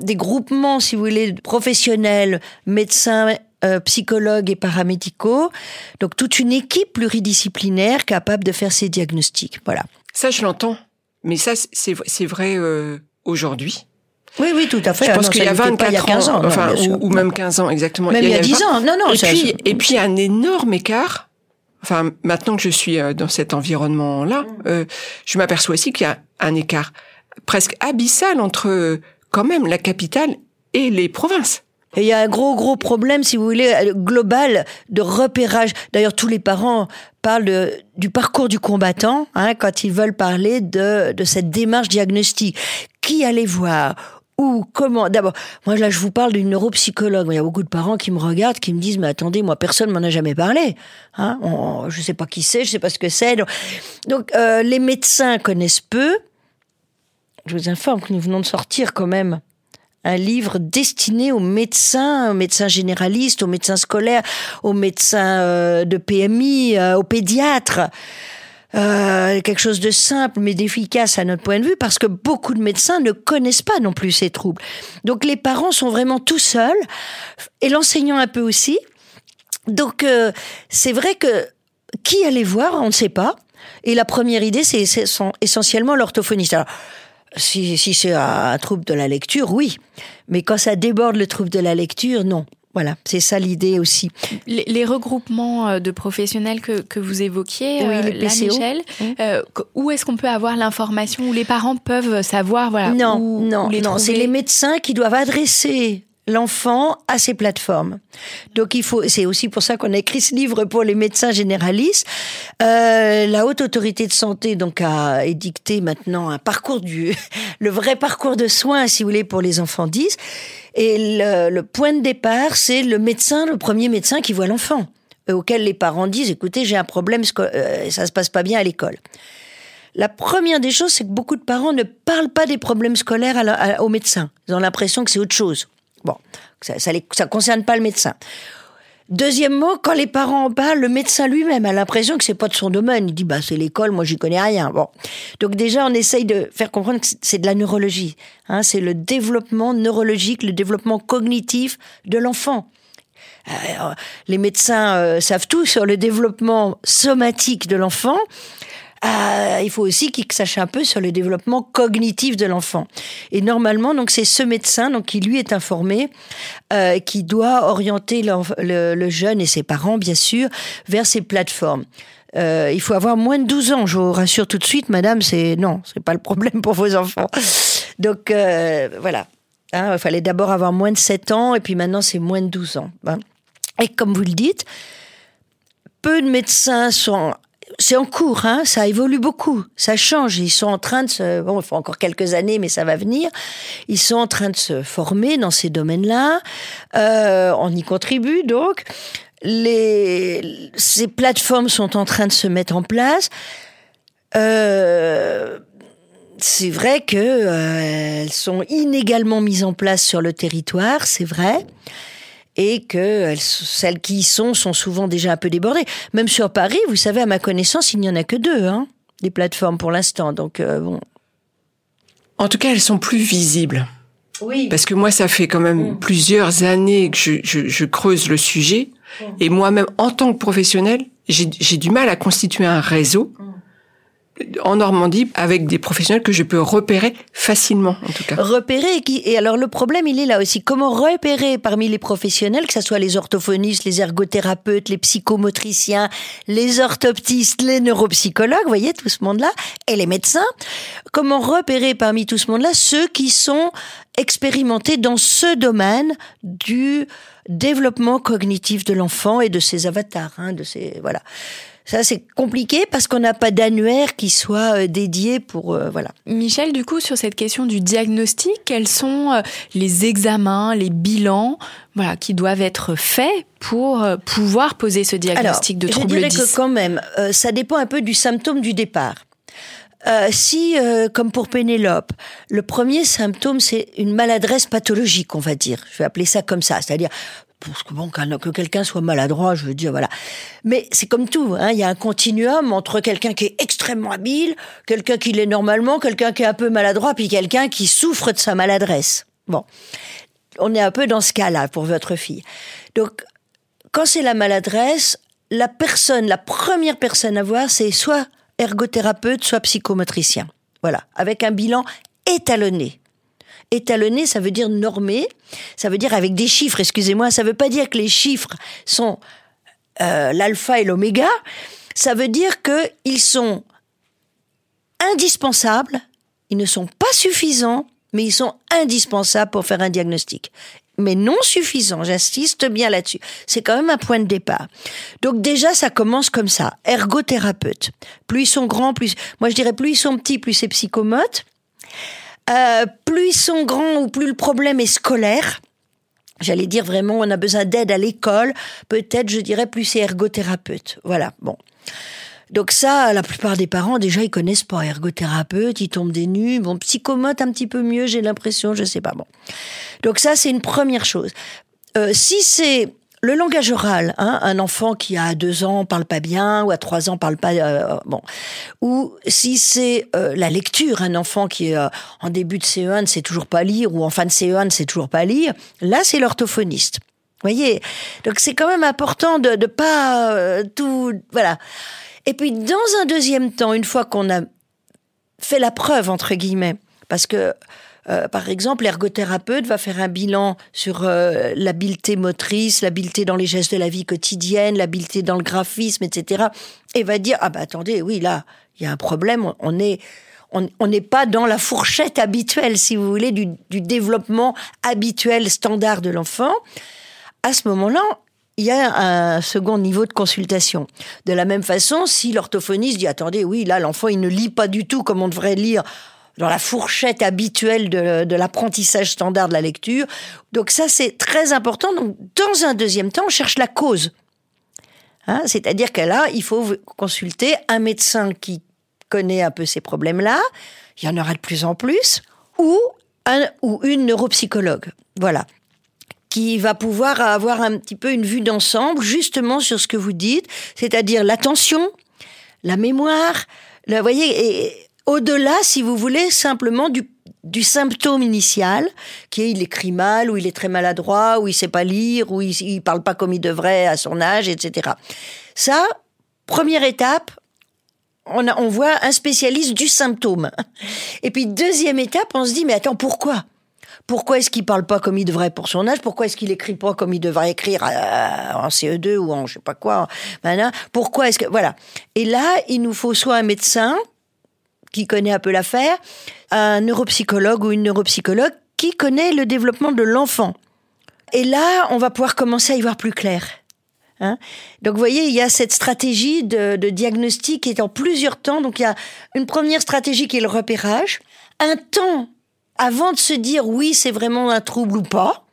des groupements, si vous voulez, professionnels, médecins, euh, psychologues et paramédicaux, donc toute une équipe pluridisciplinaire capable de faire ces diagnostics. Voilà. Ça, je l'entends. Mais ça, c'est vrai euh, aujourd'hui. Oui, oui, tout à fait. Je Ah pense non, qu'il y a n'était 24 pas il y a 15 ans, non, enfin, ou, ou même 15 ans, exactement. Même il y a 10 vingt- ans. Non, non, Et puis, ça- et puis, un énorme écart. Enfin, maintenant que je suis euh, dans cet environnement-là, Mm. euh, je m'aperçois aussi qu'il y a un écart presque abyssal entre, quand même, la capitale et les provinces. Et il y a un gros, gros problème, si vous voulez, euh, global de repérage. D'ailleurs, tous les parents parlent de- du parcours du combattant hein, quand ils veulent parler de, de cette démarche diagnostique. Qui aller voir où, comment? D'abord, moi là, je vous parle d'une neuropsychologue. Il y a beaucoup de parents qui me regardent, qui me disent, mais attendez, moi, personne m'en a jamais parlé. Hein On- je sais pas qui c'est, je sais pas ce que c'est. Donc, donc, euh, les médecins connaissent peu. Je vous informe que nous venons de sortir quand même un livre destiné aux médecins, aux médecins généralistes, aux médecins scolaires, aux médecins euh, de PMI, euh, aux pédiatres. Euh, quelque chose de simple mais d'efficace à notre point de vue parce que beaucoup de médecins ne connaissent pas non plus ces troubles. Donc les parents sont vraiment tout seuls et l'enseignant un peu aussi. Donc euh, c'est vrai que qui aller voir, on ne sait pas. Et la première idée, c'est essentiellement l'orthophoniste. Alors, si, si c'est un trouble de la lecture, oui. Mais quand ça déborde le trouble de la lecture, non. Voilà, c'est ça l'idée aussi. Les, les regroupements euh, de professionnels que, que vous évoquiez, Oui, euh, les là. Michel, euh, où est-ce qu'on peut avoir l'information, où les parents peuvent savoir, voilà, non, où, non, où les non, c'est les médecins qui doivent adresser l'enfant à ces plateformes. Donc il faut, c'est aussi pour ça qu'on a écrit ce livre pour les médecins généralistes. Euh, la haute autorité de santé donc a édicté maintenant un parcours du, le vrai parcours de soins si vous voulez pour les enfants 10. Et le, point de départ, c'est le médecin, le premier médecin qui voit l'enfant, euh, auquel les parents disent, écoutez, j'ai un problème, euh, ça se passe pas bien à l'école. La première des choses, c'est que beaucoup de parents ne parlent pas des problèmes scolaires à la- aux médecins. Ils ont l'impression que c'est autre chose. Bon, ça, ça concerne pas le médecin. Deuxièmement, quand les parents en parlent, le médecin lui-même a l'impression que c'est pas de son domaine. Il dit bah c'est l'école, moi j'y connais rien. Bon, donc déjà on essaye de faire comprendre que c'est de la neurologie. Hein, c'est le développement neurologique, le développement cognitif de l'enfant. Euh, les médecins euh, savent tout sur le développement somatique de l'enfant. Euh, il faut aussi qu'ils sachent un peu sur le développement cognitif de l'enfant. Et normalement, donc c'est ce médecin donc qui lui est informé, euh, qui doit orienter le, le jeune et ses parents, bien sûr, vers ces plateformes. Euh, il faut avoir moins de 12 ans, je vous rassure tout de suite, madame, c'est non, c'est pas le problème pour vos enfants. Donc euh, voilà. Hein, il fallait d'abord avoir moins de 7 ans et puis maintenant c'est moins de 12 ans. hein. Et comme vous le dites, peu de médecins sont c'est en cours, hein, ça évolue beaucoup, ça change. Ils sont en train de se, bon, il faut encore quelques années, mais ça va venir. Ils sont en train de se former dans ces domaines-là. Euh, on y contribue donc. Les, ces plateformes sont en train de se mettre en place. Euh, c'est vrai que euh, elles sont inégalement mises en place sur le territoire, c'est vrai et que elles- celles qui y sont sont souvent déjà un peu débordées. Même sur Paris, vous savez, à ma connaissance, il n'y en a que deux, hein, des plateformes pour l'instant. Donc euh, bon. En tout cas, elles sont plus visibles. Oui. Parce que moi, ça fait quand même Mm. plusieurs années que je, je, je creuse le sujet. Mm. Et moi-même, en tant que professionnel, j'ai j'ai du mal à constituer un réseau Mm. En Normandie avec des professionnels que je peux repérer facilement, en tout cas. Repérer et, qui, et alors le problème il est là aussi comment repérer parmi les professionnels que ce soit les orthophonistes, les ergothérapeutes, les psychomotriciens, les orthoptistes, les neuropsychologues, vous voyez tout ce monde-là et les médecins, comment repérer parmi tout ce monde-là ceux qui sont expérimentés dans ce domaine du développement cognitif de l'enfant et de ses avatars, hein, de ses voilà. Ça c'est compliqué parce qu'on n'a pas d'annuaire qui soit euh, dédié pour euh, voilà. Michel, du coup, sur cette question du diagnostic, quels sont euh, les examens, les bilans, voilà, qui doivent être faits pour pouvoir poser ce diagnostic de je trouble dirais 10 que quand même, euh, ça dépend un peu du symptôme du départ. Euh, si, euh, comme pour Pénélope, le premier symptôme, c'est une maladresse pathologique, on va dire. Je vais appeler ça comme ça. C'est-à-dire, que bon, que quelqu'un soit maladroit, je veux dire, voilà. Mais c'est comme tout, hein, il y a un continuum entre quelqu'un qui est extrêmement habile, quelqu'un qui l'est normalement, quelqu'un qui est un peu maladroit, puis quelqu'un qui souffre de sa maladresse. Bon. On est un peu dans ce cas-là pour votre fille. Donc, quand c'est la maladresse, la personne, la première personne à voir, c'est soit ergothérapeute, soit psychomotricien. Voilà, avec un bilan étalonné. Étalonné, ça veut dire normé, ça veut dire avec des chiffres, excusez-moi, ça veut pas dire que les chiffres sont euh, l'alpha et l'oméga, ça veut dire qu'ils sont indispensables, ils ne sont pas suffisants, mais ils sont indispensables pour faire un diagnostic. Mais non suffisants, j'insiste bien là-dessus. C'est quand même un point de départ. Donc déjà, ça commence comme ça. Ergothérapeute. Plus ils sont grands, plus... Moi, je dirais plus ils sont petits, plus c'est psychomote. Euh, plus ils sont grands ou plus le problème est scolaire. J'allais dire vraiment, on a besoin d'aide à l'école. Peut-être, je dirais, plus c'est ergothérapeute. Voilà, bon. Donc ça, la plupart des parents, déjà, ils connaissent pas ergothérapeute, ils tombent des nues. Bon, psychomote un petit peu mieux, j'ai l'impression, je sais pas. Bon. Donc ça, c'est une première chose. Euh, si c'est le langage oral, hein, un enfant qui a deux ans parle pas bien ou à trois ans parle pas euh, bon, ou si c'est euh, la lecture, un enfant qui est euh, en début de CE1 ne sait toujours pas lire ou en fin de CE1 ne sait toujours pas lire, là c'est l'orthophoniste. Voyez, donc c'est quand même important de de pas euh, tout voilà. Et puis dans un deuxième temps, une fois qu'on a fait la preuve entre guillemets, parce que euh, par exemple, l'ergothérapeute va faire un bilan sur euh, l'habileté motrice, l'habileté dans les gestes de la vie quotidienne, l'habileté dans le graphisme, etc. Et va dire ah bah attendez, oui là, il y a un problème, on est on n'est pas dans la fourchette habituelle, si vous voulez, du, du développement habituel standard de l'enfant. À ce moment-là, il y a un second niveau de consultation. De la même façon, si l'orthophoniste dit attendez, oui, là l'enfant il ne lit pas du tout comme on devrait lire dans la fourchette habituelle de, l'apprentissage standard de la lecture. Donc ça, c'est très important. Donc, dans un deuxième temps, on cherche la cause. Hein, C'est-à-dire que là, il faut consulter un médecin qui connaît un peu ces problèmes-là. Il y en aura de plus en plus. Ou, ou une neuropsychologue. Voilà qui va pouvoir avoir un petit peu une vue d'ensemble justement sur ce que vous dites, c'est-à-dire l'attention, la mémoire, vous voyez, au-delà, si vous voulez, simplement du, du symptôme initial, qui est il écrit mal, ou il est très maladroit, ou il sait pas lire, ou il, il parle pas comme il devrait à son âge, etc. Ça, première étape, on, a, on voit un spécialiste du symptôme. Et puis deuxième étape, on se dit, mais attends, pourquoi? Pourquoi est-ce qu'il parle pas comme il devrait pour son âge? Pourquoi est-ce qu'il écrit pas comme il devrait écrire euh, en CE2 ou en je sais pas quoi Pourquoi est-ce que voilà Et là, il nous faut soit un médecin qui connaît un peu l'affaire, un neuropsychologue ou une neuropsychologue qui connaît le développement de l'enfant. Et là, on va pouvoir commencer à y voir plus clair. Hein donc, vous voyez, il y a cette stratégie de, diagnostic qui est en plusieurs temps. Donc, il y a une première stratégie qui est le repérage. Un temps avant de se dire oui, c'est vraiment un trouble ou pas.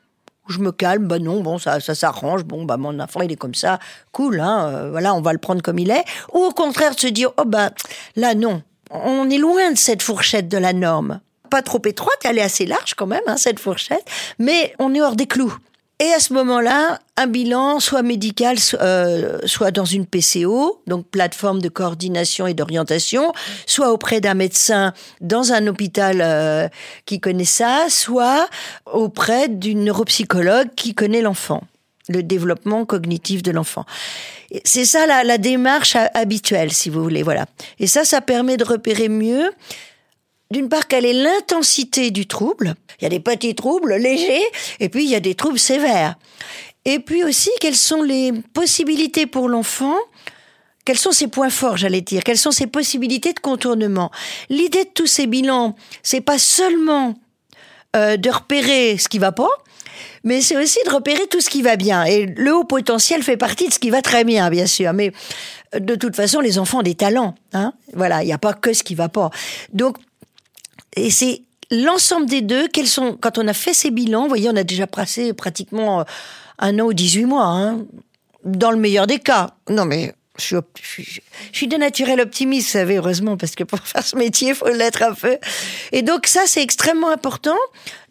Je me calme, bah non, bon, ça, ça s'arrange, bon, bah mon enfant, il est comme ça, cool, hein, euh, voilà, on va le prendre comme il est. Ou au contraire, de se dire, oh bah, là, non, on est loin de cette fourchette de la norme. Pas trop étroite, elle est assez large quand même, hein, cette fourchette, mais on est hors des clous. Et à ce moment-là, un bilan, soit médical, euh, soit dans une PCO, donc plateforme de coordination et d'orientation, soit auprès d'un médecin dans un hôpital euh, qui connaît ça, soit auprès d'une neuropsychologue qui connaît l'enfant, le développement cognitif de l'enfant. C'est ça la, démarche habituelle, si vous voulez, voilà. Et ça, ça permet de repérer mieux d'une part, quelle est l'intensité du trouble Il y a des petits troubles légers, et puis il y a des troubles sévères. Et puis aussi, quelles sont les possibilités pour l'enfant quels sont ses points forts, j'allais dire Quelles sont ses possibilités de contournement L'idée de tous ces bilans, c'est pas seulement euh, de repérer ce qui va pas, mais c'est aussi de repérer tout ce qui va bien. Et le haut potentiel fait partie de ce qui va très bien, bien sûr. Mais euh, de toute façon, les enfants ont des talents. Hein voilà, il n'y a pas que ce qui va pas. Donc, et c'est l'ensemble des deux. Quels sont, quand on a fait ces bilans, vous voyez, on a déjà passé pratiquement euh, un an ou 18 mois, hein, dans le meilleur des cas. Non, mais je suis, je, suis, de naturel optimiste, vous savez, heureusement, parce que pour faire ce métier, il faut l'être un peu. Et donc ça, c'est extrêmement important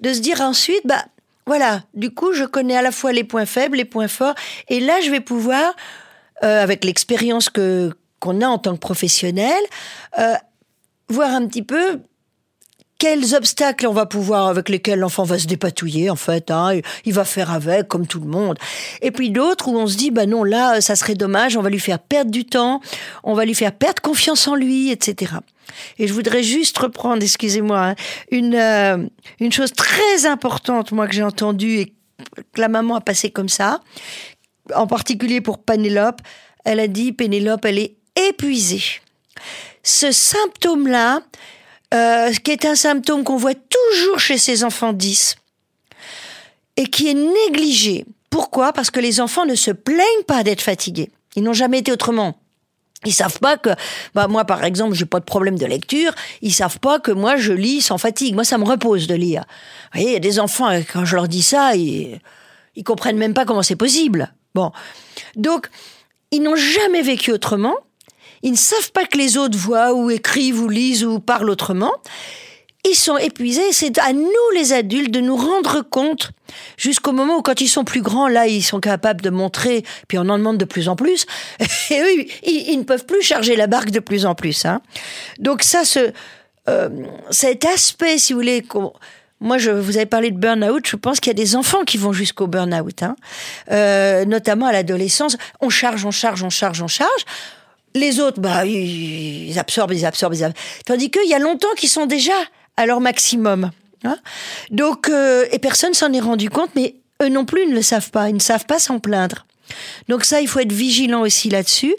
de se dire ensuite, bah voilà, du coup, je connais à la fois les points faibles, les points forts, et là, je vais pouvoir, euh, avec l'expérience que qu'on a en tant que professionnel, euh, voir un petit peu quels obstacles on va pouvoir avec lesquels l'enfant va se dépatouiller en fait hein, il va faire avec comme tout le monde. Et puis d'autres où on se dit bah non là ça serait dommage on va lui faire perdre du temps on va lui faire perdre confiance en lui etc et je voudrais juste reprendre excusez-moi hein, une euh, une chose très importante moi que j'ai entendue et que la maman a passé comme ça en particulier pour Pénélope elle a dit Pénélope elle est épuisée ce symptôme là euh, qui est un symptôme qu'on voit toujours chez ces enfants 10 et qui est négligé. Pourquoi? Parce que les enfants ne se plaignent pas d'être fatigués. Ils n'ont jamais été autrement. Ils savent pas que, bah moi par exemple, j'ai pas de problème de lecture. Ils savent pas que moi je lis sans fatigue. Moi ça me repose de lire. Vous voyez, il y a des enfants quand je leur dis ça, ils, ils comprennent même pas comment c'est possible. Bon, donc ils n'ont jamais vécu autrement. Ils ne savent pas que les autres voient ou écrivent ou lisent ou parlent autrement. Ils sont épuisés. C'est à nous, les adultes, de nous rendre compte jusqu'au moment où, quand ils sont plus grands, là, ils sont capables de montrer, puis on en demande de plus en plus. Et eux, ils, ne peuvent plus charger la barque de plus en plus. Hein. Donc ça, ce, euh, cet aspect, si vous voulez, moi, je vous avez parlé de burn-out. Je pense qu'il y a des enfants qui vont jusqu'au burn-out, hein. euh, notamment à l'adolescence. On charge, on charge, on charge, on charge. Les autres, bah, ils absorbent, ils absorbent, ils absorbent. Tandis qu'il y a longtemps qu'ils sont déjà à leur maximum. Hein Donc, euh, et personne s'en est rendu compte, mais eux non plus ne le savent pas. Ils ne savent pas s'en plaindre. Donc ça, il faut être vigilant aussi là-dessus.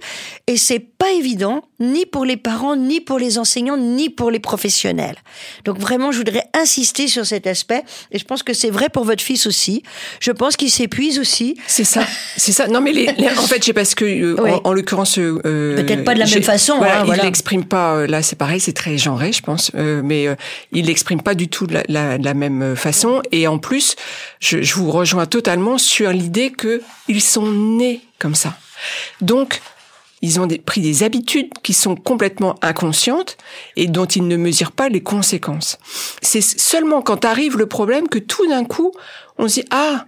Et c'est pas évident, ni pour les parents, ni pour les enseignants, ni pour les professionnels. Donc vraiment, je voudrais insister sur cet aspect. Et je pense que c'est vrai pour votre fils aussi. Je pense qu'il s'épuise aussi. C'est ça, c'est ça. Non mais les, en fait, c'est parce que euh, en, l'occurrence, euh, peut-être pas de la même façon. Voilà, hein, il l'exprime pas. Euh, là, c'est pareil, c'est très genré, je pense. mais il l'exprime pas du tout de la, la, même façon. Et en plus, je, je vous rejoins totalement sur l'idée que ils sont nés comme ça. Donc, ils ont pris des habitudes qui sont complètement inconscientes et dont ils ne mesurent pas les conséquences. C'est seulement quand arrive le problème que tout d'un coup, on se dit, ah,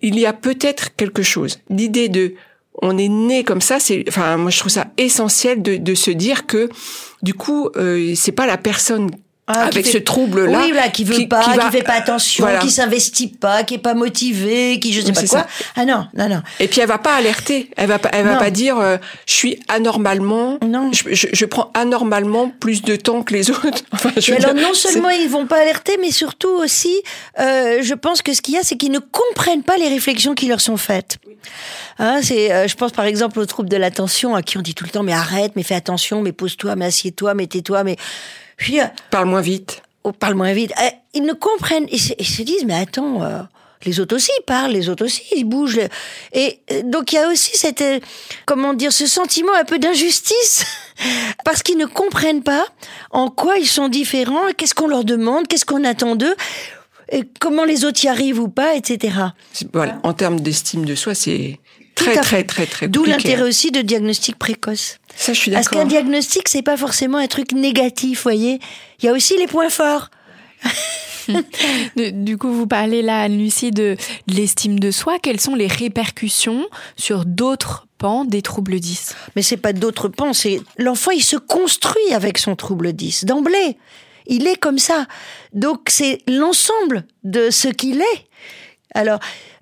il y a peut-être quelque chose. L'idée de on est né comme ça, c'est, enfin, moi je trouve ça essentiel de, de se dire que du coup, euh, c'est pas la personne ah, avec ce trouble-là. Oui, là, qui veut pas, qui, fait pas attention, qui s'investit pas, qui est pas motivé, qui je sais pas quoi. Ah non, non, non. Et puis elle va pas alerter, elle va pas, elle va pas dire euh, je suis anormalement, non. Je, je, je, prends anormalement plus de temps que les autres. Enfin, je alors non seulement ils vont pas alerter, mais surtout aussi, euh, je pense que ce qu'il y a, c'est qu'ils ne comprennent pas les réflexions qui leur sont faites. Hein, c'est, euh, je pense par exemple au trouble de l'attention, à qui on dit tout le temps mais arrête, mais fais attention, mais pose-toi, mais assieds-toi, mais tais-toi, mais Parle moins vite. ou parlent moins vite, euh, ils ne comprennent, ils se, ils se disent, mais attends, euh, les autres aussi parlent, les autres aussi ils bougent. Et euh, donc il y a aussi cette, euh, comment dire, ce sentiment un peu d'injustice parce qu'ils ne comprennent pas en quoi ils sont différents, qu'est-ce qu'on leur demande, qu'est-ce qu'on attend d'eux, et comment les autres y arrivent ou pas, etc. Voilà, en termes d'estime de soi, c'est très, très, très, très D'où l'intérêt aussi de diagnostic précoce. Ça, je suis Parce d'accord. qu'un diagnostic, c'est pas forcément un truc négatif, voyez. Il y a aussi les points forts. Du- Du coup, vous parlez là, Anne-Lucie, de, de l'estime de soi. Quelles sont les répercussions sur d'autres pans des troubles 10 Mais c'est pas d'autres pans, c'est l'enfant, il se construit avec son trouble 10 d'emblée. Il est comme ça. Donc c'est l'ensemble de ce qu'il est. Alors,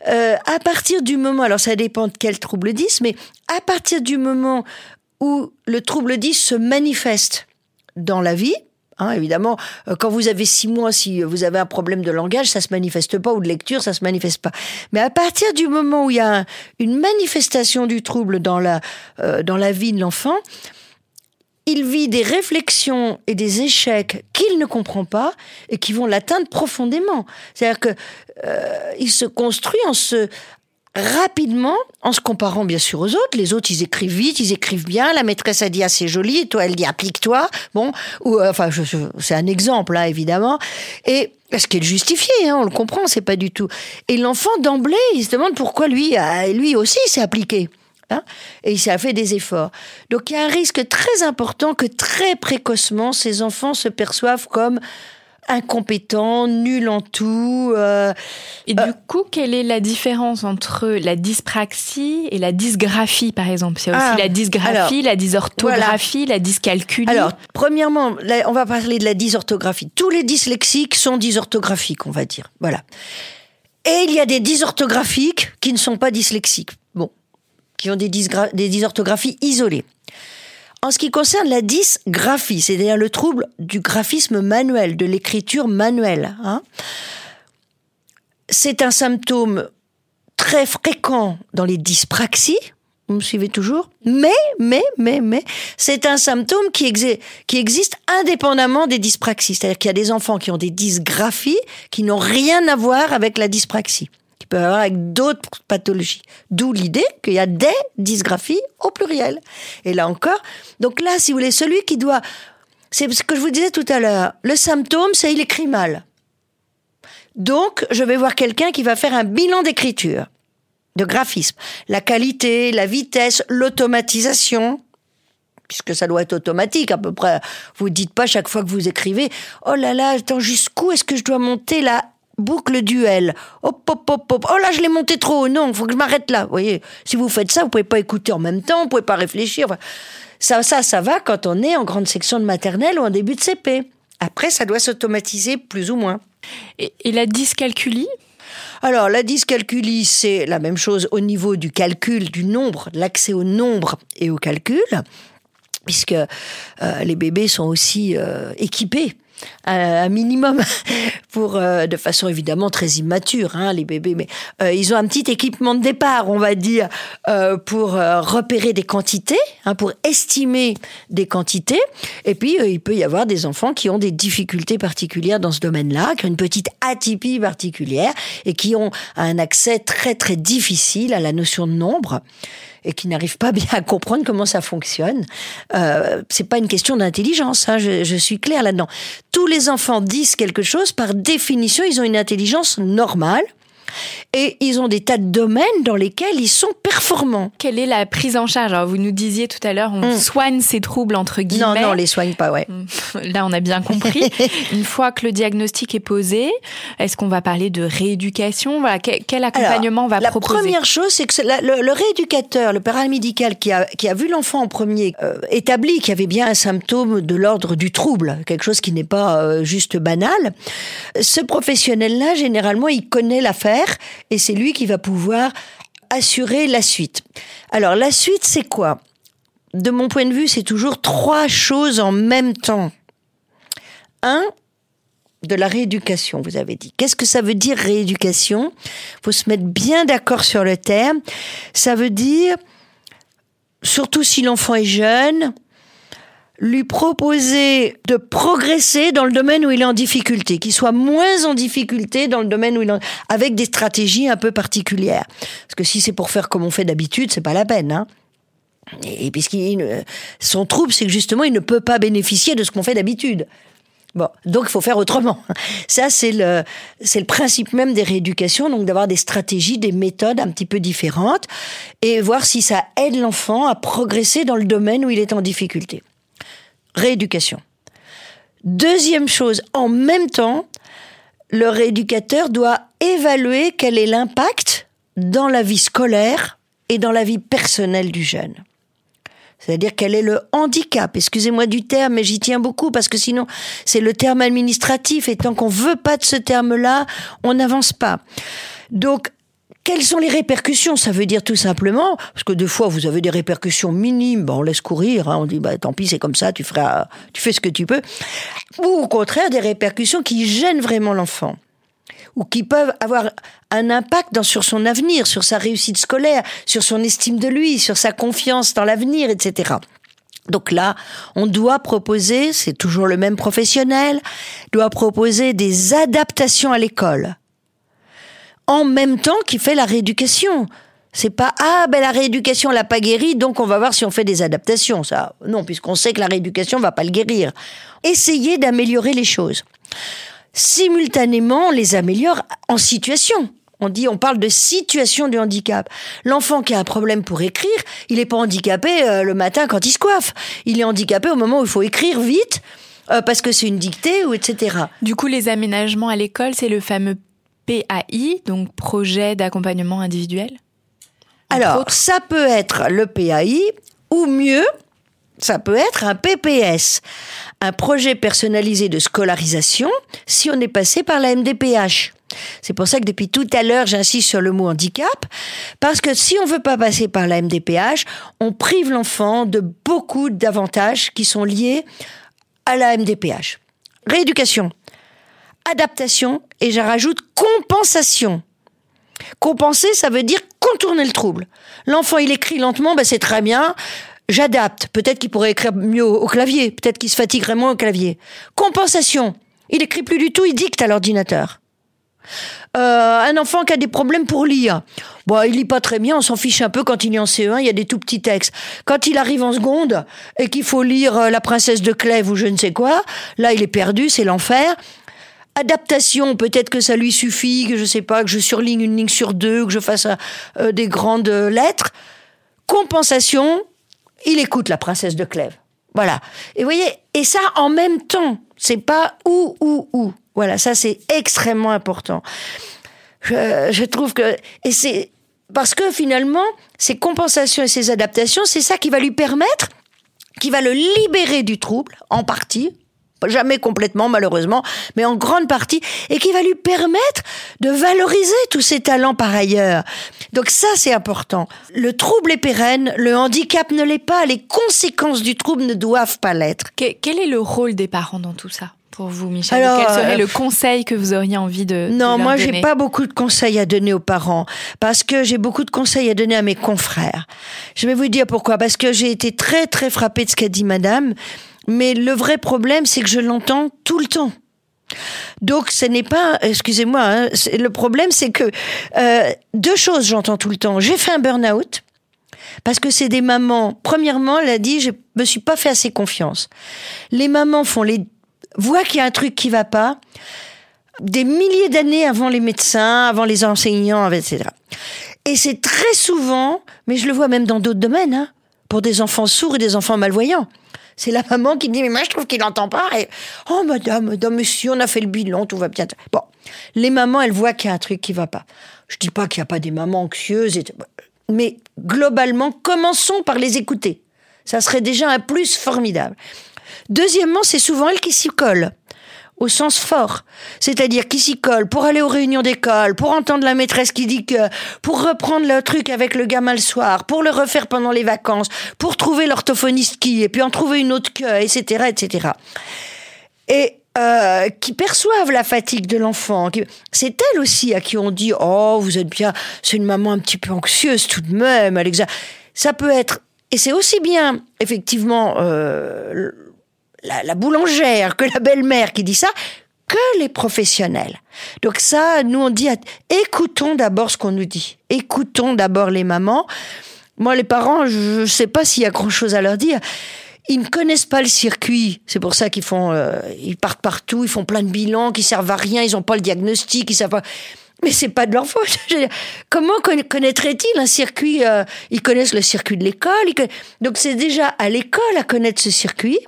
euh, à partir du moment, alors ça dépend de quel trouble 10, mais à partir du moment où le trouble 10 se manifeste dans la vie, hein, évidemment, euh, quand vous avez six mois, si vous avez un problème de langage, ça se manifeste pas, ou de lecture, ça se manifeste pas. Mais à partir du moment où il y a un- une manifestation du trouble dans la, euh, dans la vie de l'enfant, il vit des réflexions et des échecs qu'il ne comprend pas et qui vont l'atteindre profondément. C'est-à-dire que euh, il se construit en se rapidement, en se comparant bien sûr aux autres. Les autres, ils écrivent vite, ils écrivent bien. La maîtresse a dit ah, c'est joli, et toi elle dit applique-toi. Bon, ou euh, enfin c'est un exemple là évidemment. Et ce qui est justifié, hein, on le comprend, c'est pas du tout. Et l'enfant d'emblée, il se demande pourquoi lui, euh, lui aussi s'est appliqué. Hein et il s'est fait des efforts. Donc il y a un risque très important que très précocement ces enfants se perçoivent comme incompétents, nuls en tout. euh, Et du coup, quelle est la différence entre la dyspraxie et la dysgraphie, par exemple? A aussi Ah, la dysgraphie, alors, la dysorthographie, la dyscalculie? Alors, premièrement, là, on va parler de la dysorthographie. Tous les dyslexiques sont dysorthographiques, on va dire. Voilà. Et il y a des dysorthographiques qui ne sont pas dyslexiques. Bon, qui ont des, des dysorthographies isolées. En ce qui concerne la dysgraphie, c'est-à-dire le trouble du graphisme manuel, de l'écriture manuelle, hein, c'est un symptôme très fréquent dans les dyspraxies. Vous me suivez toujours Mais, mais, mais, mais, c'est un symptôme qui, exi- qui existe indépendamment des dyspraxies. C'est-à-dire qu'il y a des enfants qui ont des dysgraphies qui n'ont rien à voir avec la dyspraxie, peuvent avoir avec d'autres pathologies. D'où l'idée qu'il y a des dysgraphies au pluriel. Et là encore, donc là, si vous voulez, celui qui doit... C'est ce que je vous disais tout à l'heure. Le symptôme, c'est il écrit mal. Donc, je vais voir quelqu'un qui va faire un bilan d'écriture, de graphisme. La qualité, la vitesse, l'automatisation, puisque ça doit être automatique à peu près. Vous dites pas chaque fois que vous écrivez, oh là là, attends, jusqu'où est-ce que je dois monter la boucle duel Hop, hop, hop, hop. Oh là, je l'ai monté trop haut. Non, faut que je m'arrête là. Vous voyez, si vous faites ça, vous pouvez pas écouter en même temps, vous pouvez pas réfléchir. Enfin, ça, ça, ça va quand on est en grande section de maternelle ou en début de CP. Après, ça doit s'automatiser plus ou moins. Et, et la dyscalculie? Alors, la dyscalculie, c'est la même chose au niveau du calcul du nombre, de l'accès au nombre et au calcul, puisque euh, les bébés sont aussi euh, équipés un minimum pour euh, de façon évidemment très immature hein, les bébés mais euh, ils ont un petit équipement de départ on va dire euh, pour repérer des quantités hein, pour estimer des quantités. Et puis il peut y avoir des enfants qui ont des difficultés particulières dans ce domaine-là qui ont une petite atypie particulière et qui ont un accès très très difficile à la notion de nombre et qui n'arrivent pas bien à comprendre comment ça fonctionne. Euh, c'est pas une question d'intelligence, hein, je, je suis claire là-dedans. Tous les enfants disent quelque chose, par définition, ils ont une intelligence normale et ils ont des tas de domaines dans lesquels ils sont performants. Quelle est la prise en charge? Alors, vous nous disiez tout à l'heure, on Mm. soigne ces troubles entre Non, guillemets. non, on les soigne pas, ouais. Là, on a bien compris. Une fois que le diagnostic est posé, est-ce qu'on va parler de rééducation? Voilà, quel, accompagnement on va la proposer? première chose, c'est que la- le, le rééducateur, le paramédical qui a, qui a vu l'enfant en premier, euh, établi qu'il y avait bien un symptôme de l'ordre du trouble, quelque chose qui n'est pas euh, juste banal. Ce professionnel-là, généralement, il connaît l'affaire et c'est lui qui va pouvoir assurer la suite. Alors, la suite, c'est quoi? De mon point de vue, c'est toujours trois choses en même temps. Un, de la rééducation, vous avez dit. Qu'est-ce que ça veut dire rééducation? Faut se mettre bien d'accord sur le terme. Ça veut dire, surtout si l'enfant est jeune, lui proposer de progresser dans le domaine où il est en difficulté, qu'il soit moins en difficulté dans le domaine où il est avec des stratégies un peu particulières. Parce que si c'est pour faire comme on fait d'habitude, c'est pas la peine. Hein. Et puisqu'il son trouble, c'est que justement, il ne peut pas bénéficier de ce qu'on fait d'habitude. Bon, donc il faut faire autrement. Ça, c'est le, c'est le principe même des rééducations, donc d'avoir des stratégies, des méthodes un petit peu différentes et voir si ça aide l'enfant à progresser dans le domaine où il est en difficulté. Rééducation. Deuxième chose, en même temps, le rééducateur doit évaluer quel est l'impact dans la vie scolaire et dans la vie personnelle du jeune. C'est-à-dire quel est le handicap. Excusez-moi du terme, mais j'y tiens beaucoup parce que sinon c'est le terme administratif et tant qu'on veut pas de ce terme-là, on n'avance pas. Donc quelles sont les répercussions? Ça veut dire tout simplement, parce que deux fois vous avez des répercussions minimes, on laisse courir, hein, on dit bah tant pis c'est comme ça, tu feras, tu fais ce que tu peux, ou au contraire des répercussions qui gênent vraiment l'enfant ou qui peuvent avoir un impact dans, sur son avenir, sur sa réussite scolaire, sur son estime de lui, sur sa confiance dans l'avenir, etc. Donc là, on doit proposer, c'est toujours le même professionnel, doit proposer des adaptations à l'école. En même temps qu'il fait la rééducation. C'est pas ah ben la rééducation l'a pas guéri donc on va voir si on fait des adaptations ça non puisqu'on sait que la rééducation va pas le guérir. Essayez d'améliorer les choses simultanément, on les améliore en situation. On dit, on parle de situation de handicap. L'enfant qui a un problème pour écrire, il n'est pas handicapé euh, le matin quand il se coiffe. Il est handicapé au moment où il faut écrire vite euh, parce que c'est une dictée ou etc. Du coup, les aménagements à l'école, c'est le fameux PAI, donc projet d'accompagnement individuel. Alors, ça peut être le PAI ou mieux, ça peut être un PPS, un projet personnalisé de scolarisation, si on est passé par la MDPH. C'est pour ça que depuis tout à l'heure, j'insiste sur le mot handicap, parce que si on veut pas passer par la MDPH, on prive l'enfant de beaucoup d'avantages qui sont liés à la MDPH. Rééducation, adaptation, et je rajoute compensation. Compenser, ça veut dire contourner le trouble. L'enfant, il écrit lentement, ben c'est très bien j'adapte. Peut-être qu'il pourrait écrire mieux au clavier. Peut-être qu'il se fatiguerait moins au clavier. Compensation. Il écrit plus du tout, il dicte à l'ordinateur. Euh, un enfant qui a des problèmes pour lire. Bon, il lit pas très bien, on s'en fiche un peu quand il est en CE1, il y a des tout petits textes. Quand il arrive en seconde et qu'il faut lire euh, La princesse de Clèves ou je ne sais quoi, là il est perdu, c'est l'enfer. Adaptation, peut-être que ça lui suffit, que je sais pas, que je surligne une ligne sur deux, que je fasse euh, des grandes lettres. Compensation, il écoute la princesse de Clèves. Voilà. Et voyez, et ça en même temps, c'est pas ou ou ou. Voilà, ça c'est extrêmement important. Je, trouve que et c'est parce que finalement, ces compensations et ces adaptations, c'est ça qui va lui permettre, qui va le libérer du trouble en partie, jamais complètement malheureusement, mais en grande partie, et qui va lui permettre de valoriser tous ses talents par ailleurs. Donc ça, c'est important. Le trouble est pérenne, le handicap ne l'est pas, les conséquences du trouble ne doivent pas l'être. Quel est le rôle des parents dans tout ça pour vous, Michel? Quel serait euh, le conseil que vous auriez envie de Non, de moi, j'ai pas beaucoup de conseils à donner aux parents parce que j'ai beaucoup de conseils à donner à mes confrères. Je vais vous dire pourquoi. Parce que j'ai été très très frappée de ce qu'a dit Madame. Mais le vrai problème, c'est que je l'entends tout le temps. Donc ce n'est pas, excusez-moi, hein, le problème c'est que euh, deux choses j'entends tout le temps. J'ai fait un burn-out parce que c'est des mamans. Premièrement, elle a dit je me suis pas fait assez confiance. Les mamans font les voient qu'il y a un truc qui va pas des milliers d'années avant les médecins, avant les enseignants, etc. Et c'est très souvent, mais je le vois même dans d'autres domaines, hein, pour des enfants sourds et des enfants malvoyants. C'est la maman qui dit, mais moi je trouve qu'il n'entend pas. Et, oh madame, madame, monsieur, on a fait le bilan, tout va bien. Bon, les mamans, elles voient qu'il y a un truc qui va pas. Je dis pas qu'il n'y a pas des mamans anxieuses, mais globalement, commençons par les écouter. Ça serait déjà un plus formidable. Deuxièmement, c'est souvent elles qui s'y collent au sens fort. C'est-à-dire qui s'y colle pour aller aux réunions d'école, pour entendre la maîtresse qui dit que, pour reprendre le truc avec le gamin le soir, pour le refaire pendant les vacances, pour trouver l'orthophoniste qui, et puis en trouver une autre que, etc., etc. Et euh, qui perçoivent la fatigue de l'enfant. C'est elle aussi à qui on dit oh vous êtes bien, c'est une maman un petit peu anxieuse tout de même, Alexa. Ça peut être Et c'est aussi bien, effectivement, euh, la, la boulangère que la belle-mère qui dit ça, que les professionnels. Donc ça, nous on dit, écoutons d'abord ce qu'on nous dit. Écoutons d'abord les mamans. Moi, les parents, je ne sais pas s'il y a grand-chose à leur dire. Ils ne connaissent pas le circuit. C'est pour ça qu'ils font, euh, ils partent partout, ils font plein de bilans qui servent à rien. Ils n'ont pas le diagnostic, ils savent pas. Mais c'est pas de leur faute. Comment connaîtraient-ils un circuit euh, Ils connaissent le circuit de l'école. Donc c'est déjà à l'école à connaître ce circuit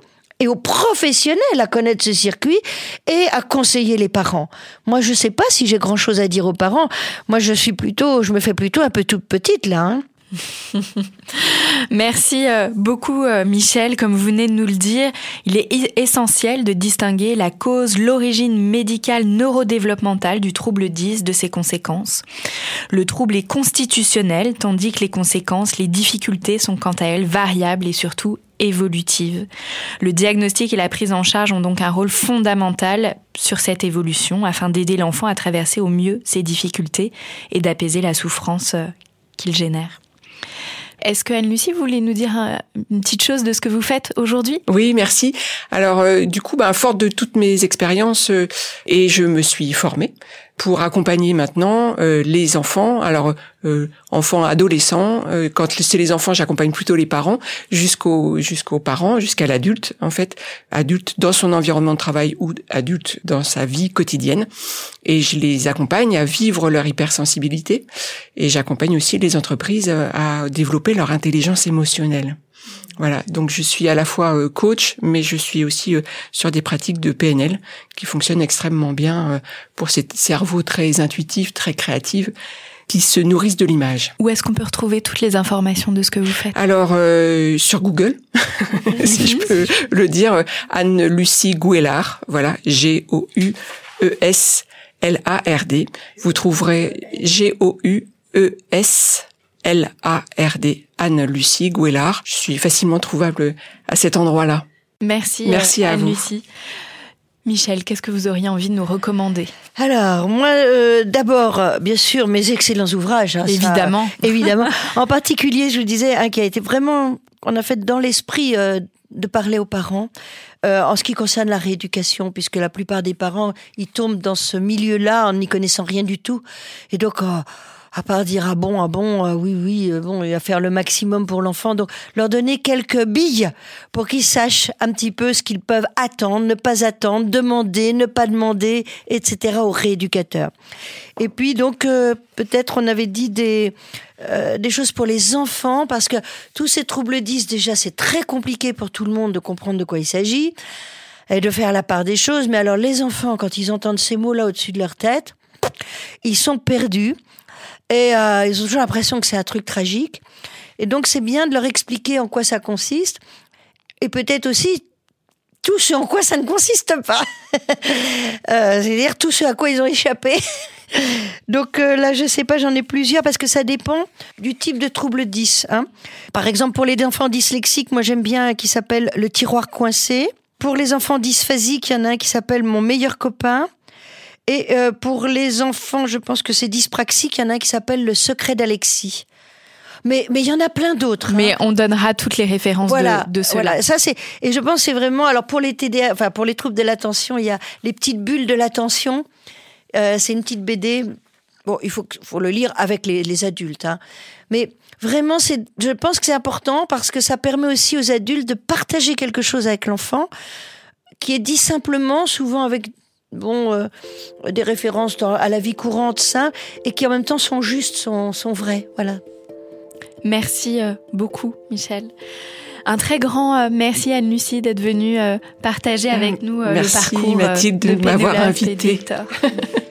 et aux professionnels à connaître ce circuit et à conseiller les parents. Moi, je sais pas si j'ai grand chose à dire aux parents. Moi, je suis plutôt, je me fais plutôt un peu toute petite là. Hein. Merci euh, beaucoup euh, Michel. Comme vous venez de nous le dire, il est essentiel de distinguer la cause, l'origine médicale neurodéveloppementale du trouble 10 de ses conséquences. Le trouble est constitutionnel, tandis que les conséquences, les difficultés sont quant à elles variables et surtout évolutives. Le diagnostic et la prise en charge ont donc un rôle fondamental sur cette évolution afin d'aider l'enfant à traverser au mieux ses difficultés et d'apaiser la souffrance euh, qu'il génère. Est-ce que Anne-Lucie, voulez nous dire une petite chose de ce que vous faites aujourd'hui? Oui, merci. Alors, euh, du coup, forte de toutes mes expériences, euh, et je me suis formée pour accompagner maintenant euh, les enfants, alors euh, enfants, adolescents. Euh, quand c'est les enfants, j'accompagne plutôt les parents jusqu'aux jusqu'aux parents, jusqu'à l'adulte en fait, adulte dans son environnement de travail ou adulte dans sa vie quotidienne. Et je les accompagne à vivre leur hypersensibilité et j'accompagne aussi les entreprises à développer leur intelligence émotionnelle. Voilà, donc je suis à la fois euh, coach, mais je suis aussi euh, sur des pratiques de PNL qui fonctionnent extrêmement bien euh, pour ces cerveaux très intuitifs, très créatifs qui se nourrissent de l'image. Où est-ce qu'on peut retrouver toutes les informations de ce que vous faites? Alors sur Google, si je peux le dire, Anne Lucie Gouellard, voilà, G O U E S L A R D. Vous trouverez G O U E S L-A-R-D, Anne-Lucie Gouellard. Je suis facilement trouvable à cet endroit-là. Merci, Merci à Anne-Lucie. Michel, qu'est-ce que vous auriez envie de nous recommander? Alors, moi, euh, d'abord, bien sûr, mes excellents ouvrages. Hein, évidemment. évidemment. en particulier, je vous disais, un qui a été vraiment, qu'on a fait dans l'esprit euh, de parler aux parents. Euh, en ce qui concerne la rééducation, puisque la plupart des parents, ils tombent dans ce milieu-là en n'y connaissant rien du tout. Et donc, oh, à part dire ah bon ah bon ah oui oui euh, bon il va faire le maximum pour l'enfant. Donc leur donner quelques billes pour qu'ils sachent un petit peu ce qu'ils peuvent attendre ne pas attendre demander ne pas demander etc aux rééducateurs. Et puis donc euh, peut-être on avait dit des euh, des choses pour les enfants parce que tous ces troubles 10 déjà c'est très compliqué pour tout le monde de comprendre de quoi il s'agit et de faire la part des choses. Mais alors les enfants quand ils entendent ces mots là au-dessus de leur tête ils sont perdus et euh, ils ont toujours l'impression que c'est un truc tragique. Et donc c'est bien de leur expliquer en quoi ça consiste. Et peut-être aussi tout ce en quoi ça ne consiste pas. euh, C'est-à-dire tout ce à quoi ils ont échappé. Donc euh, là, je sais pas, j'en ai plusieurs parce que ça dépend du type de trouble 10. Hein. Par exemple, pour les enfants dyslexiques, moi j'aime bien un qui s'appelle le tiroir coincé. Pour les enfants dysphasiques, il y en a un qui s'appelle mon meilleur copain. Et euh, pour les enfants, je pense que c'est dyspraxique. Il y en a un qui s'appelle Le secret d'Alexis. Mais mais il y en a plein d'autres. Mais hein. on donnera toutes les références voilà, de, de cela. Voilà, ça c'est et je pense c'est vraiment alors pour les TDA, enfin pour les troubles de l'attention, il y a les petites bulles de l'attention. Euh, c'est une petite BD. Bon, il faut faut le lire avec les, les adultes, hein. mais vraiment c'est je pense que c'est important parce que ça permet aussi aux adultes de partager quelque chose avec l'enfant qui est dit simplement, souvent avec bon, euh, des références à la vie courante, ça, et qui en même temps sont justes, sont, sont vraies. Voilà. Merci euh, beaucoup, Michel. Un très grand euh, merci à Anne-Lucie d'être venue partager avec nous le parcours Mathilde de, de m'avoir invité.